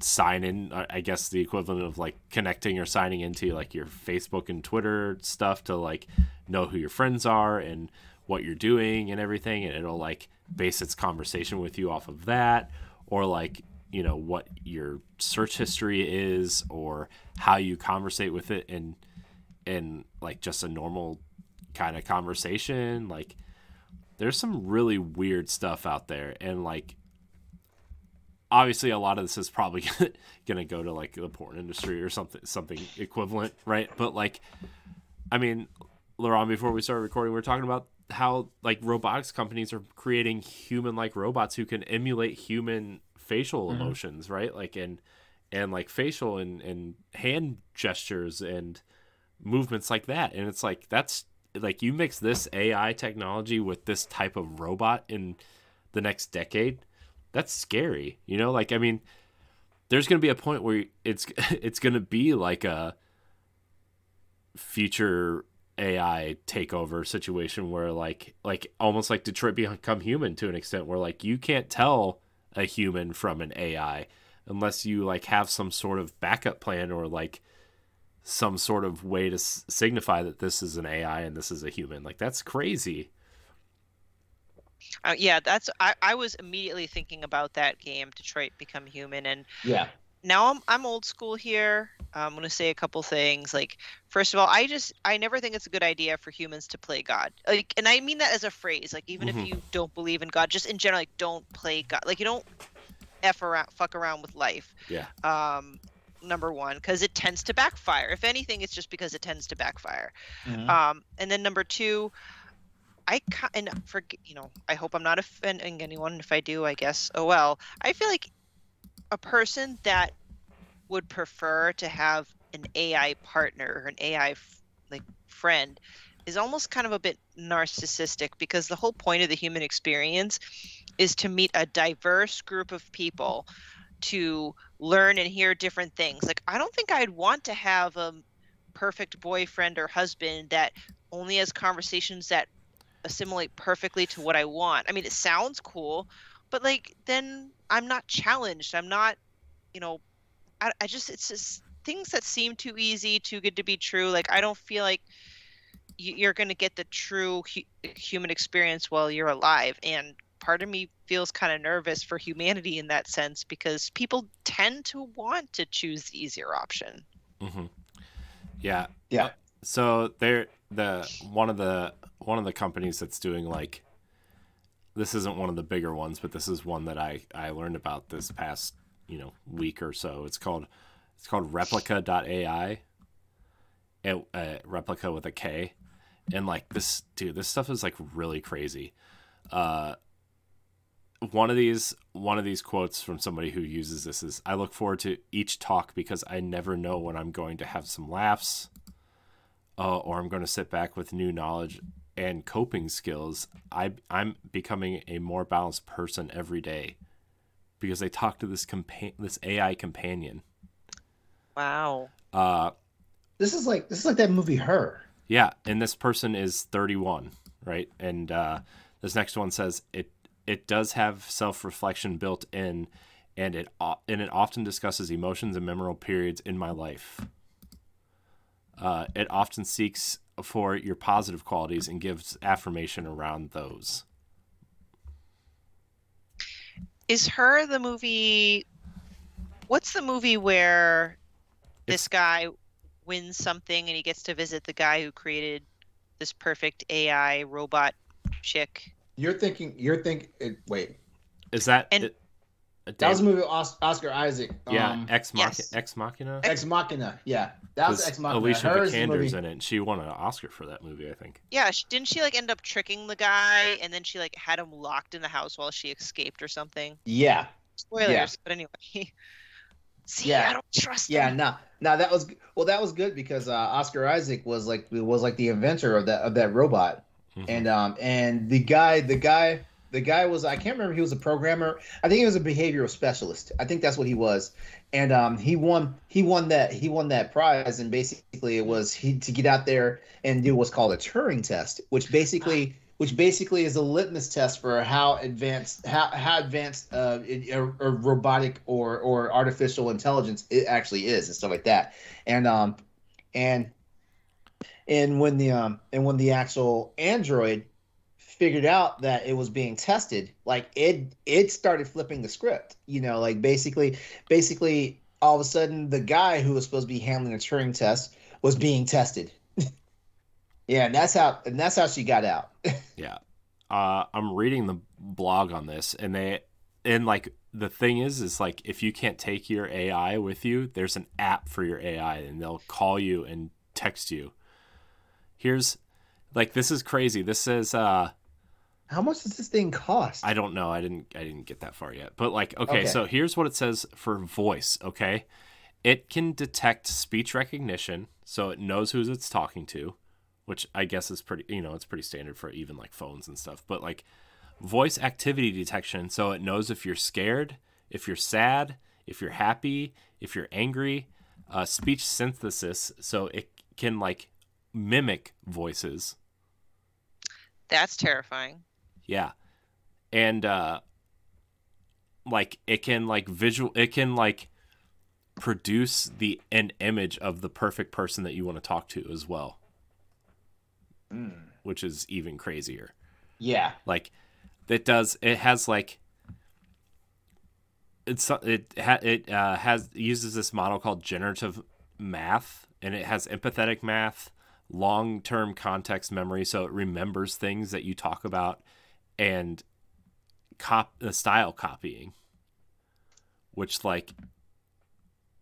sign in I- i guess the equivalent of like connecting or signing into like your facebook and twitter stuff to like know who your friends are and what you're doing and everything and it'll like base its conversation with you off of that or like you know what your search history is or how you conversate with it in in like just a normal kind of conversation. Like there's some really weird stuff out there and like obviously a lot of this is probably gonna go to like the porn industry or something something equivalent right? But like i mean LeRon, before we started recording we are talking about how like robotics companies are creating human like robots who can emulate human facial Mhm. emotions right? Like and and like facial and and hand gestures and movements like that. And it's like that's like you mix this ai technology with this type of robot in the next decade that's scary you know? Like i mean there's going to be a point where it's it's going to be like a future ai takeover situation where like like almost like detroit become human to an extent where like you can't tell a human from an ai unless you like have some sort of backup plan or like some sort of way to s- signify that this is an ai and this is a human like that's crazy uh, yeah, that's I, I was immediately thinking about that game, Detroit Become Human, and Yeah. now I'm I'm old school here. I'm gonna say a couple things. Like, first of all, I just I never think it's a good idea for humans to play God. Like, and I mean that as a phrase. Like, even Mhm. if you don't believe in God, just in general, like, don't play God. Like, you don't f around, fuck around with life. Yeah. Um, number one, because it tends to backfire. If anything, it's just because it tends to backfire. Mhm. Um, and then number two, I and for you know, I hope I'm not offending anyone. If I do, I guess. Oh well. I feel like a person that would prefer to have an AI partner or an AI like friend is almost kind of a bit narcissistic because the whole point of the human experience is to meet a diverse group of people to learn and hear different things. Like I don't think I'd want to have a perfect boyfriend or husband that only has conversations that assimilate perfectly to what I want. I mean, it sounds cool, but like then I'm not challenged. I'm not, you know, I, I just it's just things that seem too easy, too good to be true. Like I don't feel like you're going to get the true hu- human experience while you're alive and part of me feels kind of nervous for humanity in that sense because people tend to want to choose the easier option. Mm-hmm. Yeah. Yeah. Uh, so they're the one of the one of the companies that's doing like this isn't one of the bigger ones, but this is one that I I learned about this past you know week or so. It's called it's called Replika.ai. It, uh, replica with a K, and like this dude, this stuff is like really crazy. Uh, one of these one of these quotes from somebody who uses this is I look forward to each talk because I never know when I'm going to have some laughs uh, or I'm going to sit back with new knowledge and coping skills. I I'm becoming a more balanced person every day because they talk to this compa- this AI companion. Wow. Uh this is like this is like that movie Her. Yeah, and this person is 31, right? And uh this next one says it it does have self-reflection built in and it and it often discusses emotions and memorable periods in my life uh, it often seeks for your positive qualities and gives affirmation around those is her the movie what's the movie where this guy wins something and he gets to visit the guy who created this perfect ai robot chick you're thinking. You're thinking. Uh, wait. Is that and, it, that was a movie with Oscar Isaac. Yeah, um, Ex Machina. yes. Ex Machina. Ex Machina. Yeah, that was Ex Machina. Alicia Hers Vikander's movie. in it. And she won an Oscar for that movie, I think. yeah she, didn't she like end up tricking the guy and then she like had him locked in the house while she escaped or something Yeah. spoilers Yeah. but anyway see Yeah. i don't trust Yeah, them. no, no, that was well. That was good because uh, Oscar Isaac was like was like the inventor of that of that robot, Mhm. and um and the guy the guy the guy was I can't remember he was a programmer. I think he was a behavioral specialist. I think that's what he was, and um he won he won that he won that prize, and basically it was he to get out there and do what's called a Turing test, which basically. Which basically is a litmus test for how advanced how, how advanced uh, a, a robotic or, or artificial intelligence it actually is and stuff like that and um and and when the um and when the actual android figured out that it was being tested like it it started flipping the script you know like basically basically all of a sudden the guy who was supposed to be handling the turing test was being tested yeah and that's how and that's how she got out Yeah. Uh, I'm reading the blog on this, and they, and like the thing is, is like if you can't take your AI with you, there's an app for your AI, and they'll call you and text you. Here's, like, this is crazy. This says, uh, how much does this thing cost I don't know. I didn't, I didn't get that far yet. But like, okay, Okay. so here's what it says for voice. Okay, it can detect speech recognition, so it knows who it's talking to which I guess is pretty, you know, it's pretty standard for even like phones and stuff. But like voice activity detection, so it knows if you're scared, if you're sad, if you're happy, if you're angry. Uh, speech synthesis, so it can like mimic voices. that's terrifying Yeah, and uh, like it can like visual, it can like produce the an image of the perfect person that you want to talk to as well. which is even crazier. yeah Like it does it has like it's it ha, it uh, has uses this model called generative math and it has empathetic math, long-term context memory so it remembers things that you talk about and cop the style copying which like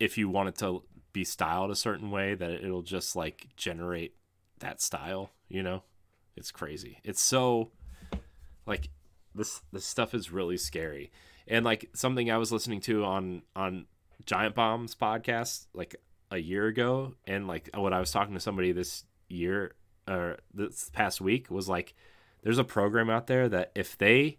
if you want it to be styled a certain way that it'll just like generate that style, you know? It's crazy. It's so like this this stuff is really scary. And like something I was listening to on on Giant Bomb's podcast, like a year ago, and like what I was talking to somebody this year or this past week was like, there's a program out there that if they,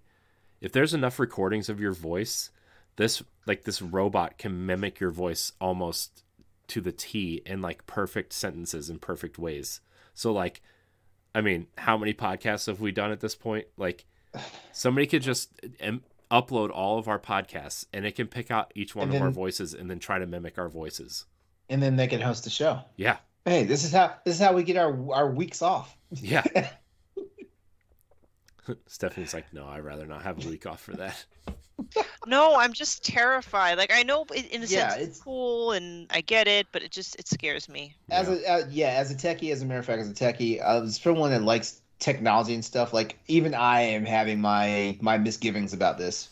if there's enough recordings of your voice, this like this robot can mimic your voice almost to the T in like perfect sentences in perfect ways. So like, I mean, how many podcasts have we done at this point? Like, somebody could just em- upload all of our podcasts and it can pick out each one And of our voices and then try to mimic our voices. And then they can host the show. Yeah. Hey, this is how this is how we get our our weeks off. Yeah. Stephanie's like, no, I'd rather not have a week off for that. No, I'm just terrified. Like I know i- in a Yeah, sense it's- it's cool and I get it, but it just it scares me. As Yeah. a uh, yeah, as a techie, as a matter of fact, as a techie, uh, as for one that likes technology and stuff, like even I am having my my misgivings about this.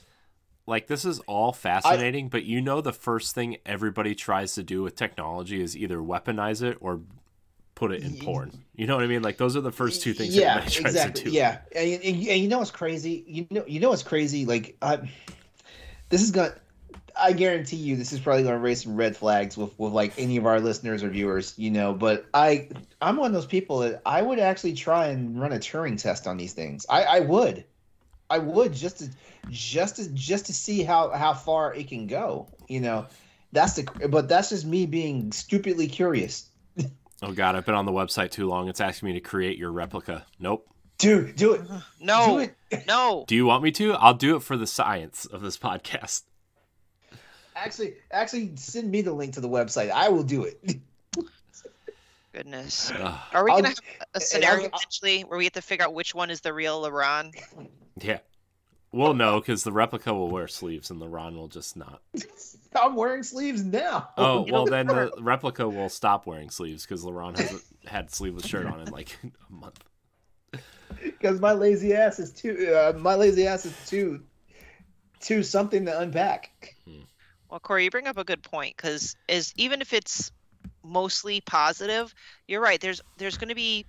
like this is all fascinating, but you know the first thing everybody tries to do with technology is either weaponize it or put it in porn. You know what I mean? Like those are the first two things Yeah, exactly. to do. Yeah, and, and, and you know what's crazy? You know, you know what's crazy? Like, I, this is gonna. I guarantee you, this is probably gonna raise some red flags with with like any of our listeners or viewers. You know, but I I'm one of those people that I would actually try and run a Turing test on these things. I I would, I would just to just to just to see how how far it can go. You know, that's the but that's just me being stupidly curious. Oh god, I've been on the website too long. It's asking me to create your replica. Nope. Dude, do it. Do No, it. no. Do you want me to? I'll do it for the science of this podcast. Actually, actually, send me the link to the website. I will do it. Goodness. Ugh. Are we gonna have a I'll- scenario I'll- eventually where we have to figure out which one is the real LeRon? yeah. We'll know because the replica will wear sleeves and the Ron will just not. I'm wearing sleeves now. Oh well, then the replica will stop wearing sleeves because LeRon hasn't had sleeveless shirt on in like a month. because my lazy ass is too. Uh, my lazy ass is too, too something to unpack. Well, Corey, you bring up a good point because is even if it's mostly positive, you're right. There's there's going to be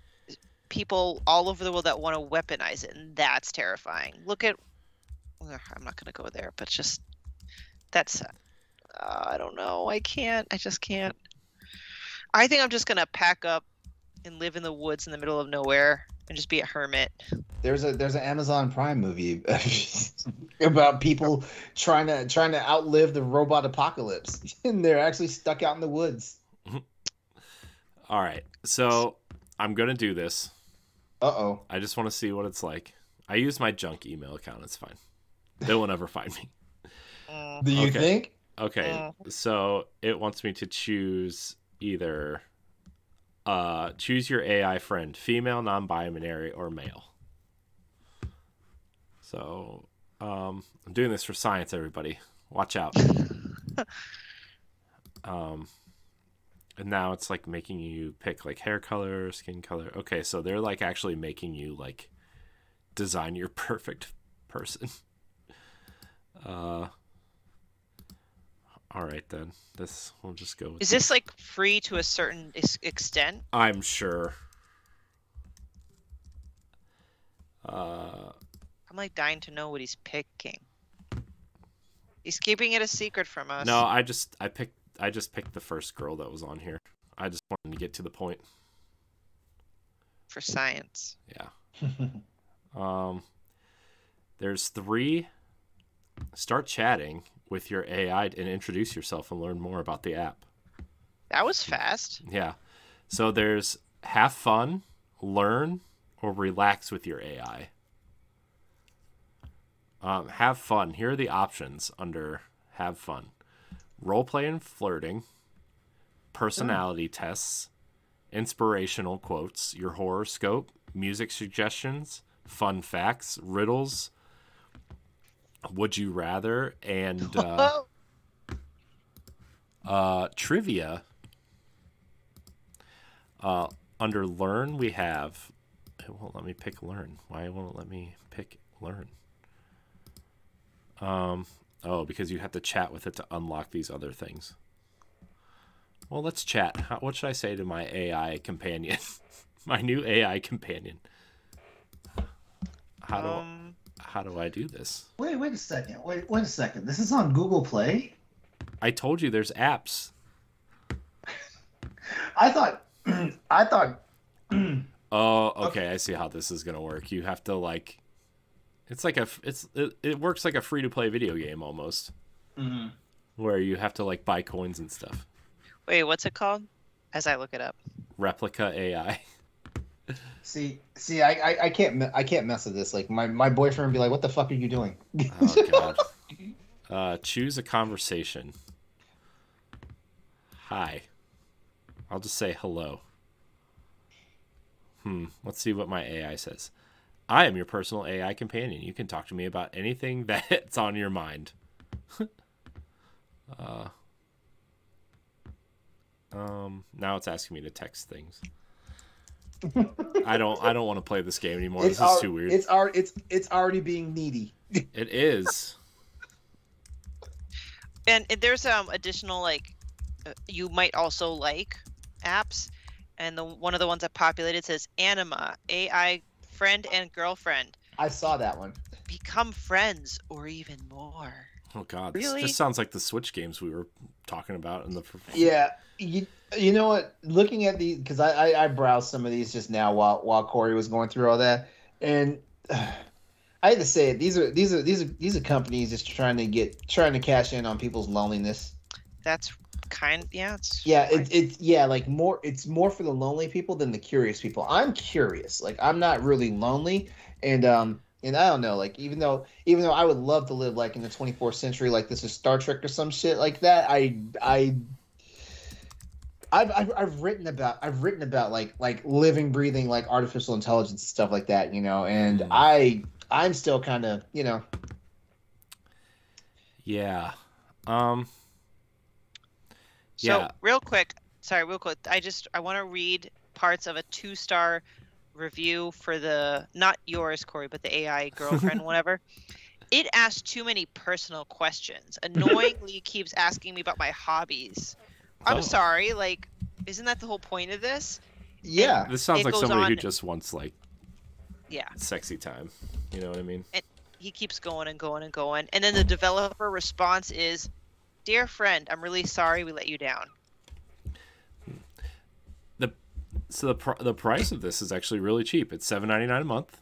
people all over the world that want to weaponize it, and that's terrifying. Look at, ugh, I'm not going to go there, but just that's, uh, I don't know. I can't. I just can't. I think I'm just going to pack up and live in the woods in the middle of nowhere and just be a hermit. There's a there's an Amazon Prime movie about people trying to trying to outlive the robot apocalypse, and they're actually stuck out in the woods. All right, so I'm gonna do this. Uh oh. I just want to see what it's like. I use my junk email account. It's fine. They will never find me. Mm, Do you Okay. think? Okay, so it wants me to choose either uh choose your AI friend, female, non-binary, or male. So um I'm doing this for science, everybody. Watch out. um and now it's like making you pick like hair color, skin color. Okay, so they're like actually making you like design your perfect person. Uh all right then. This we'll just go. With Is this like free to a certain ex- extent? I'm sure. Uh, I'm like dying to know what he's picking. He's keeping it a secret from us. no, I just I picked I just picked the first girl that was on here. I just wanted to get to the point. for science. Yeah. Um, there's three. Start chatting with your AI and introduce yourself and learn more about the app. That was fast. Yeah. So there's have fun, learn, or relax with your AI. Um, have fun. Here are the options under have fun role play and flirting, personality tests, inspirational quotes, your horoscope, music suggestions, fun facts, riddles, would you rather, and uh, uh, trivia. Uh, under learn, we have. It won't let me pick learn. Why won't it let me pick learn? Um. Oh, because you have to chat with it to unlock these other things. Well, let's chat. How, what should I say to my AI companion? my new AI companion. How do um, how do I do this? Wait, wait a second. Wait, wait a second. This is on Google Play. I told you there's apps. I thought, I thought. oh, okay. I see how this is gonna work. You have to like, it's like a, it's it, it works like a free to play video game almost, mm-hmm. where you have to like buy coins and stuff. Wait, what's it called? As I look it up. Replika AI. See, see, I, I, I can't, I can't mess with this. Like my, my boyfriend would be like, "What the fuck are you doing?" Oh god. Uh, choose a conversation. Hi. I'll just say hello. Hmm. Let's see what my AI says. I am your personal AI companion. You can talk to me about anything that's on your mind. uh, um. Now it's asking me to text things. I don't. I don't want to play this game anymore. This is too weird. It's already, it's, it's already being needy. It is. And there's um additional like uh, you might also like apps, and the one of the ones that populated says Anima AI friend and girlfriend I saw that one. become friends or even more. Oh god, this Really? just sounds like the Switch games we were talking about in the. Yeah, you, you know what? Looking at these, because I, I I browsed some of these just now while while Corey was going through all that, and I had to say it. These are these are these are these are companies just trying to get trying to cash in on people's loneliness. That's kind yeah. It's Yeah, it's it's yeah, like more it's more for the lonely people than the curious people. I'm curious. Like I'm not really lonely and um and I don't know, like even though even though I would love to live like in the 24th century like this is Star Trek or some shit like that, I I I've, I've, I've written about I've written about like like living breathing like artificial intelligence and stuff like that, you know, and Mm. I I'm still kind of, you know, Yeah. Um. So real quick, sorry, real quick. I just I want to read parts of a two-star review for the not yours, Corey, but the AI girlfriend, whatever. It asked too many personal questions. Annoyingly, keeps asking me about my hobbies. I'm Oh. sorry, like, isn't that the whole point of this? yeah. This sounds It like goes somebody who on- just wants like Yeah, sexy time. You know what I mean? he keeps going and going and going, and then the developer response is, "Dear friend, I'm really sorry we let you down." The So the pr- the price of this is actually really cheap. It's seven ninety nine a month,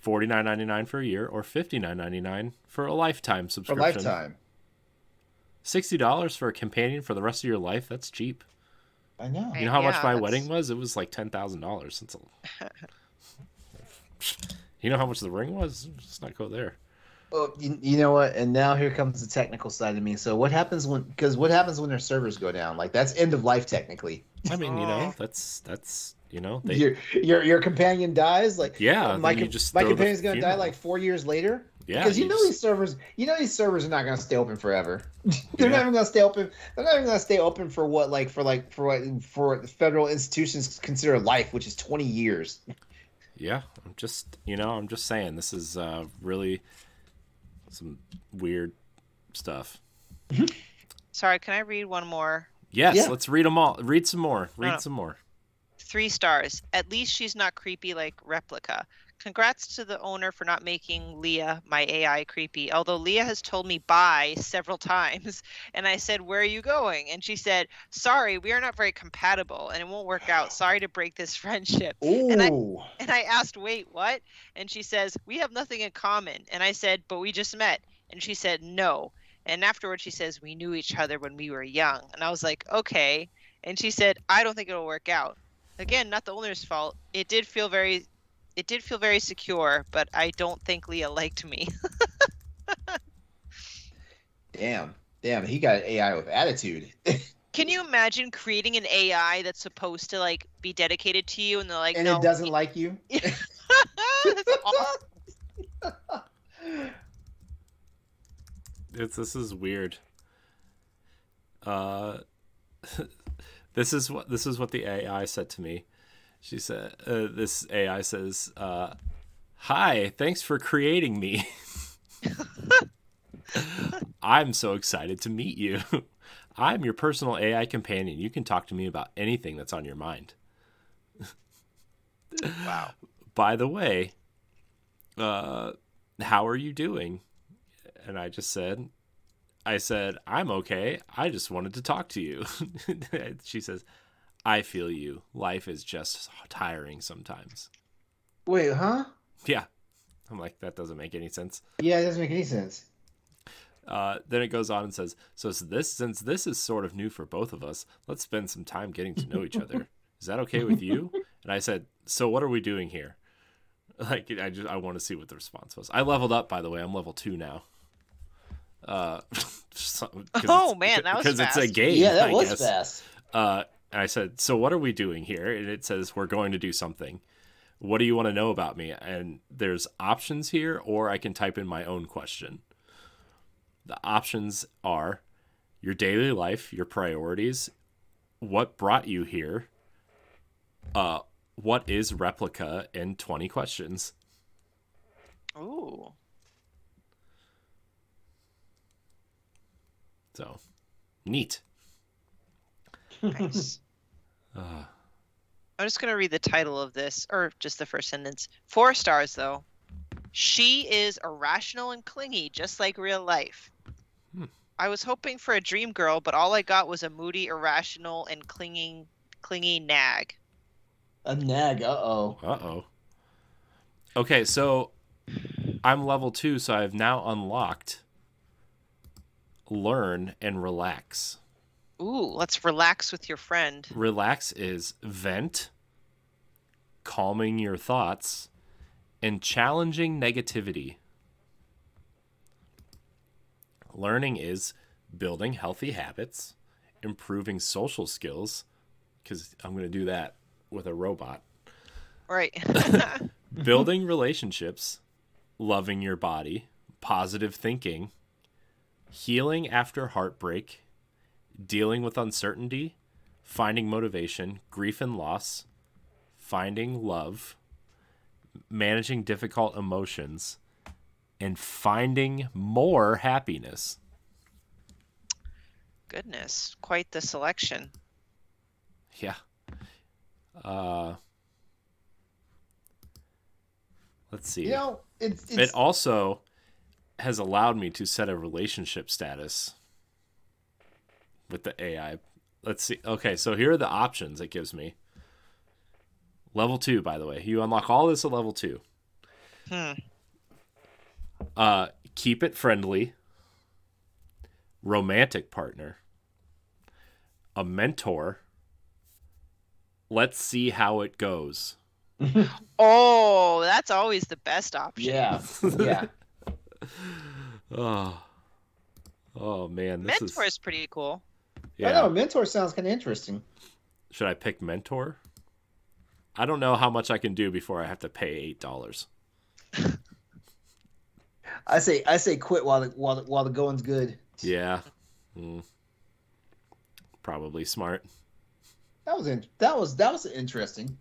forty nine ninety nine for a year, or fifty nine ninety nine for a lifetime For subscription. lifetime. Sixty dollars for a companion for the rest of your life. That's cheap. I know. You know how much my that's- wedding was? It was like ten thousand dollars. That's a... You know how much the ring was? Let's not go there. Well, you, you know what? And now here comes the technical side of me. So what happens when? Because what happens when their servers go down? Like that's end of life technically. I mean, you know, Oh. that's that's you know, they your your your companion dies. Like yeah. my com- just my throw the companion's gonna die like four years later. Yeah, because you, know just- these servers, you know these servers are not gonna stay open forever. They're Yeah. not even gonna stay open. They're not even gonna stay open for what like for like for what for what federal institutions consider life, which is twenty years. Yeah, I'm just you know, I'm just saying this is uh really some weird stuff. Sorry, can I read one more? Yes, Yeah. let's read them all. Read some more. Read Oh. some more. Three stars. At least she's not creepy like Replika. Congrats to the owner for not making Leah, my AI, creepy. Although Leah has told me bye several times. And I said, Where are you going? And she said, Sorry, we are not very compatible and it won't work out. Sorry to break this friendship. Ooh, And And I asked, Wait, what? And she says, We have nothing in common. And I said, But we just met. And she said, No. And afterwards, she says, We knew each other when we were young. And I was like, Okay. And she said, I don't think it'll work out. Again, not the owner's fault. It did feel very. It did feel very secure, but I don't think Leah liked me. damn, damn, he got AI with attitude. Can you imagine creating an AI that's supposed to like be dedicated to you, and they're like, and no, it doesn't like you. That's. It's this is weird. Uh, this is what this is what the AI said to me. She said, uh, "This AI says, uh, hi, thanks for creating me. I'm so excited to meet you. I'm your personal AI companion. You can talk to me about anything that's on your mind. Wow. By the way, uh, how are you doing?" And I just said, I said, I'm okay. I just wanted to talk to you. she says, I feel you. Life is just tiring sometimes. Wait, huh? Yeah. I'm like, that doesn't make any sense. Yeah, it doesn't make any sense. Uh, then it goes on and says, "So this, since this is sort of new for both of us, let's spend some time getting to know each other. Is that okay with you?" And I said, "So what are we doing here?" Like, I just I want to see what the response was. I leveled up, by the way. I'm level two now. Uh, Oh, man, that was because it's a game. yeah, that I was guess. fast. Uh, and I said, "So what are we doing here?" And it says, "We're going to do something." What do you want to know about me? And there's options here, or I can type in my own question. The options are your daily life, your priorities, what brought you here, uh, what is Replika, and 20 questions. Ooh. So neat. Nice. Uh, I'm just gonna read the title of this, or just the first sentence. Four stars though. She is irrational and clingy, just like real life. Hmm. I was hoping for a dream girl, but all I got was a moody, irrational, and clinging, clingy nag. A nag. Uh oh. Uh oh. Okay, so I'm level two, so I've now unlocked learn and relax. Ooh, let's relax with your friend. Relax is vent, calming your thoughts, and challenging negativity. Learning is building healthy habits, improving social skills, because I'm going to do that with a robot. Right. building relationships, loving your body, positive thinking, healing after heartbreak, dealing with uncertainty, finding motivation, grief and loss, finding love, managing difficult emotions, and finding more happiness. Goodness, quite the selection. Yeah. Uh Let's see. You know, it's, It also has allowed me to set a relationship status with the AI. Let's see. Okay, so here are the options it gives me. Level two, by the way. You unlock all this at level two. Hmm. Uh, keep it friendly. Romantic partner. A mentor. Let's see how it goes. Oh, that's always the best option. yeah, yeah. Oh, oh man, this Mentor is is pretty cool. I know. Mentor sounds kind of interesting. Should I pick mentor? I don't know how much I can do before I have to pay eight dollars. I say, I say, quit while the while the, while the going's good. Yeah, Mm. probably smart. That was in, that was that was interesting,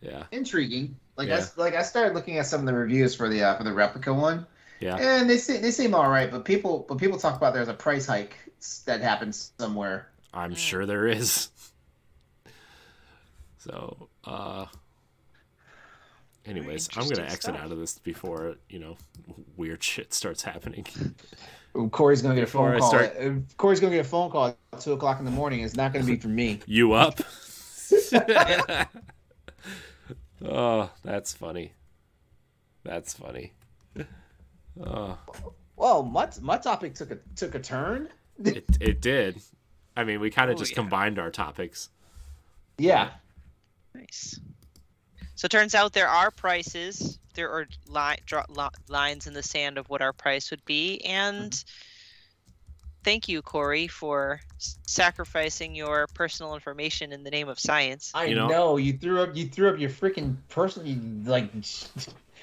Yeah, intriguing. Like I Yeah. s- like I started looking at some of the reviews for the uh, for the Replika one, yeah. and they seem they seem all right. But people but people talk about there's a price hike that happens somewhere. I'm Mm. sure there is. So, uh, anyways, I'm gonna exit stuff. out of this before you know weird shit starts happening. Ooh, Corey's gonna get a phone call. start- uh, Corey's gonna get a phone call at two o'clock in the morning. It's not gonna be from me. You up? oh, that's funny. That's funny. Oh, Well, my my topic took a took a turn. it it did. I mean, we kind of Oh, just yeah. combined our topics. Yeah, Nice. So it turns out there are prices. There are li- draw, li- lines in the sand of what our price would be. And thank you, Corey, for s- sacrificing your personal information in the name of science. I You know. know- You threw up you threw up your freaking personal like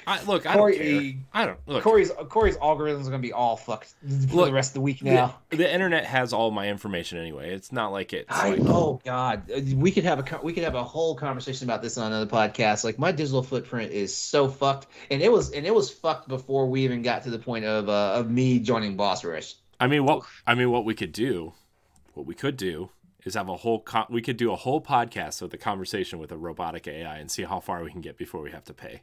I, look, I Corey- don't care. I don't look. Corey's Corey's algorithms are gonna be all fucked for Look, the rest of the week now. the internet has all my information anyway. It's not like it. Like oh god, Uh, we could have a we could have a whole conversation about this on another podcast. Like my digital footprint is so fucked, and it was and it was fucked before we even got to the point of uh, of me joining Boss Rush. I mean, what I mean, what we could do, what we could do is have a whole. Co- we could do a whole podcast with a conversation with a robotic AI and see how far we can get before we have to pay.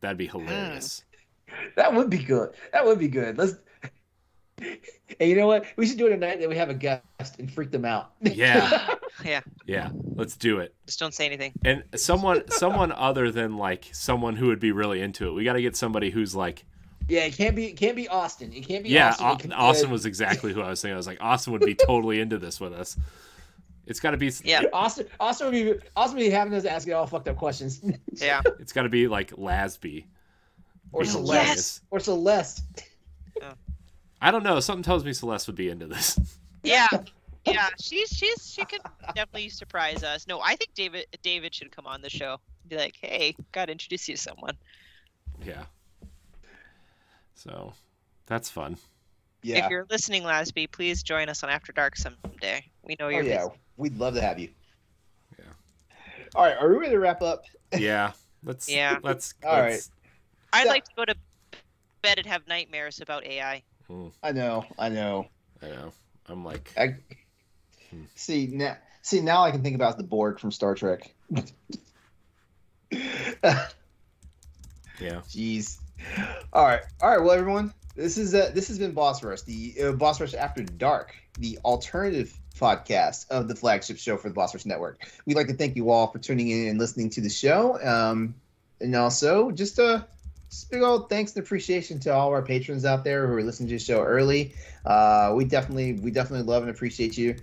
That'd be hilarious. That would be good. That would be good. Let's. And you know what? We should do it a night that we have a guest and freak them out. Yeah. Yeah, Yeah, let's do it. just don't say anything. And someone, someone other than like someone who would be really into it. We got to get somebody who's like, Yeah, it can't be. It can't be Austin. It can't be. yeah, Austin. Au- It can- Austin was exactly who I was saying. I was like, Austin would be totally into this with us. It's got to be, Yeah, Austin. Austin would be. Austin would be having us asking all fucked up questions. yeah. it's got to be like Lasby. or Be Celeste. hilarious. Or Celeste. I don't know. Something tells me Celeste would be into this. Yeah, yeah. She's she's she could definitely surprise us. No, I think David David should come on the show. Be like, hey, gotta introduce you to someone. Yeah. So, that's fun. Yeah. If you're listening, Lasby, please join us on After Dark someday. We know Oh you're yeah, busy. We'd love to have you. Yeah. All right, are we ready to wrap up? Yeah. Let's. Yeah. Let's. All let's, I'd So- like to go to bed and have nightmares about AI. Mm, I know. I know. I know. I'm like. I Hmm. see now. See now, I can think about the Borg from Star Trek. Yeah. Jeez. All right, all right. Well, everyone, this is uh, this has been Boss Rush, the uh, Boss Rush After Dark, the alternative podcast of the flagship show for the Boss Rush Network. We'd like to thank you all for tuning in and listening to the show, um, and also just a big old thanks and appreciation to all our patrons out there who are listening to the show early. Uh, we definitely we definitely love and appreciate you.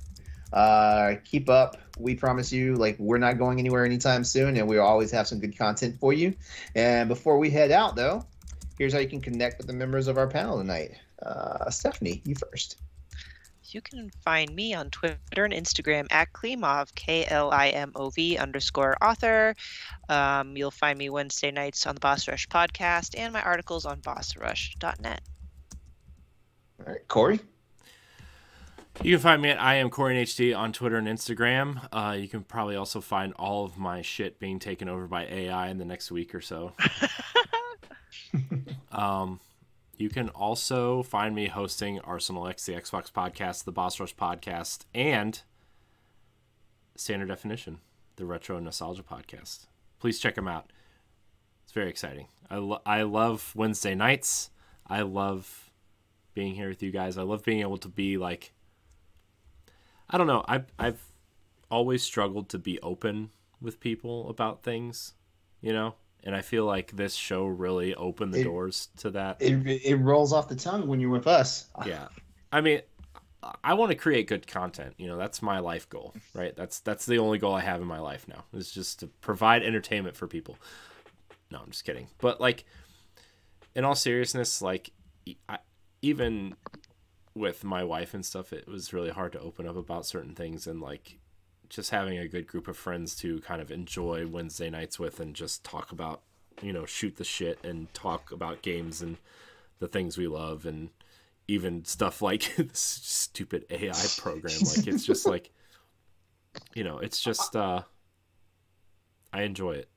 Uh, keep up. We promise you, like we're not going anywhere anytime soon, and we'll always have some good content for you. And before we head out, though, here's how you can connect with the members of our panel tonight. Uh, Stephanie, you first. You can find me on Twitter and Instagram at Klimov, K L I M O V underscore author. Um, you'll find me Wednesday nights on the Boss Rush podcast and my articles on bossrush.net. All right, Corey. You can find me at I am Corey HD on Twitter and Instagram. Uh, you can probably also find all of my shit being taken over by AI in the next week or so. Um, you can also find me hosting Arsenal X, the Xbox podcast, the Boss Rush podcast, and Standard Definition, the Retro Nostalgia podcast. Please check them out. It's very exciting. I, lo- I love Wednesday nights. I love being here with you guys. I love being able to be like, I don't know. I've, I've always struggled to be open with people about things, you know? And I feel like this show really opened the It- doors to that. It, it rolls off the tongue when you're with us. yeah. I mean, I want to create good content. You know, that's my life goal, right? That's that's the only goal I have in my life now. Is just to provide entertainment for people. No, I'm just kidding. But like, in all seriousness, like, I, even with my wife and stuff, it was really hard to open up about certain things and like just having a good group of friends to kind of enjoy Wednesday nights with and just talk about, you know, shoot the shit and talk about games and the things we love and even stuff like this stupid AI program. Like it's just like, you know, it's just uh, I enjoy it.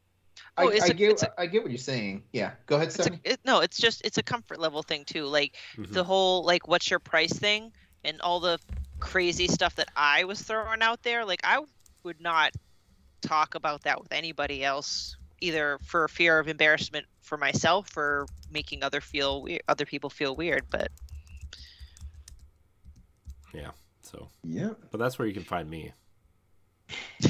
I, Oh, it's I a- get it's a- I get what you're saying. Yeah, go ahead, It's a, Stephanie. it, no, it's just it's a comfort level thing too. Like Mhm. the whole like what's your price thing and all the crazy stuff that I was throwing out there. Like I would not talk about that with anybody else, either for fear of embarrassment for myself or making other feel weird, other people feel weird. But yeah, So, Yeah. but that's where you can find me.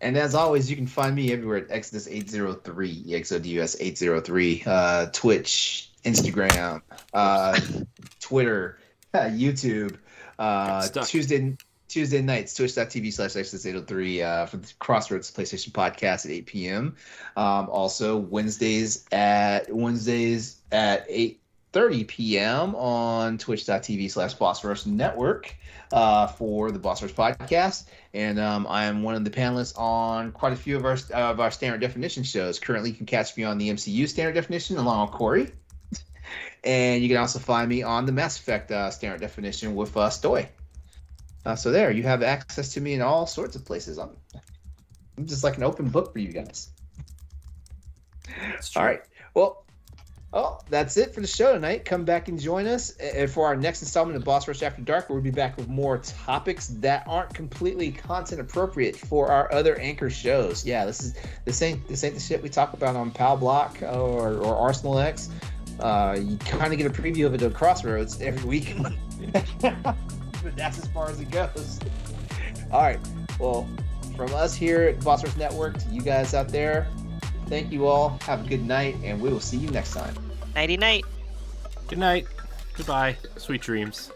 And as always, you can find me everywhere at Exodus 803, EXODUS 803, uh, Twitch, Instagram, uh, Twitter, uh, YouTube, uh. Tuesday Tuesday nights, twitch.tv slash Exodus 803 uh, for the Crossroads PlayStation Podcast at 8 p.m. Um, also Wednesdays at Wednesdays at 8:30 p.m. on twitch.tv slash Boss Rush Network uh, for the Boss Rush Podcast and um, I am one of the panelists on quite a few of our of our standard definition shows. Currently, you can catch me on the MCU standard definition along with Corey, and you can also find me on the Mass Effect uh, standard definition with uh, Stoy. Uh, so there, you have access to me in all sorts of places. I'm, I'm just like an open book for you guys. All right. Well, oh, that's it for the show tonight. Come back and join us uh, for our next installment of Boss Rush After Dark, where we'll be back with more topics that aren't completely content appropriate for our other anchor shows. Yeah, this is this ain't this ain't the shit we talk about on Pal Block or, or Arsenal X. Uh, you kind of get a preview of it at Crossroads every week, but that's as far as it goes. All right. Well, from us here at Boss Rush Network to you guys out there, thank you all. Have a good night, and we will see you next time. Nighty night. Good night. Goodbye. Sweet dreams.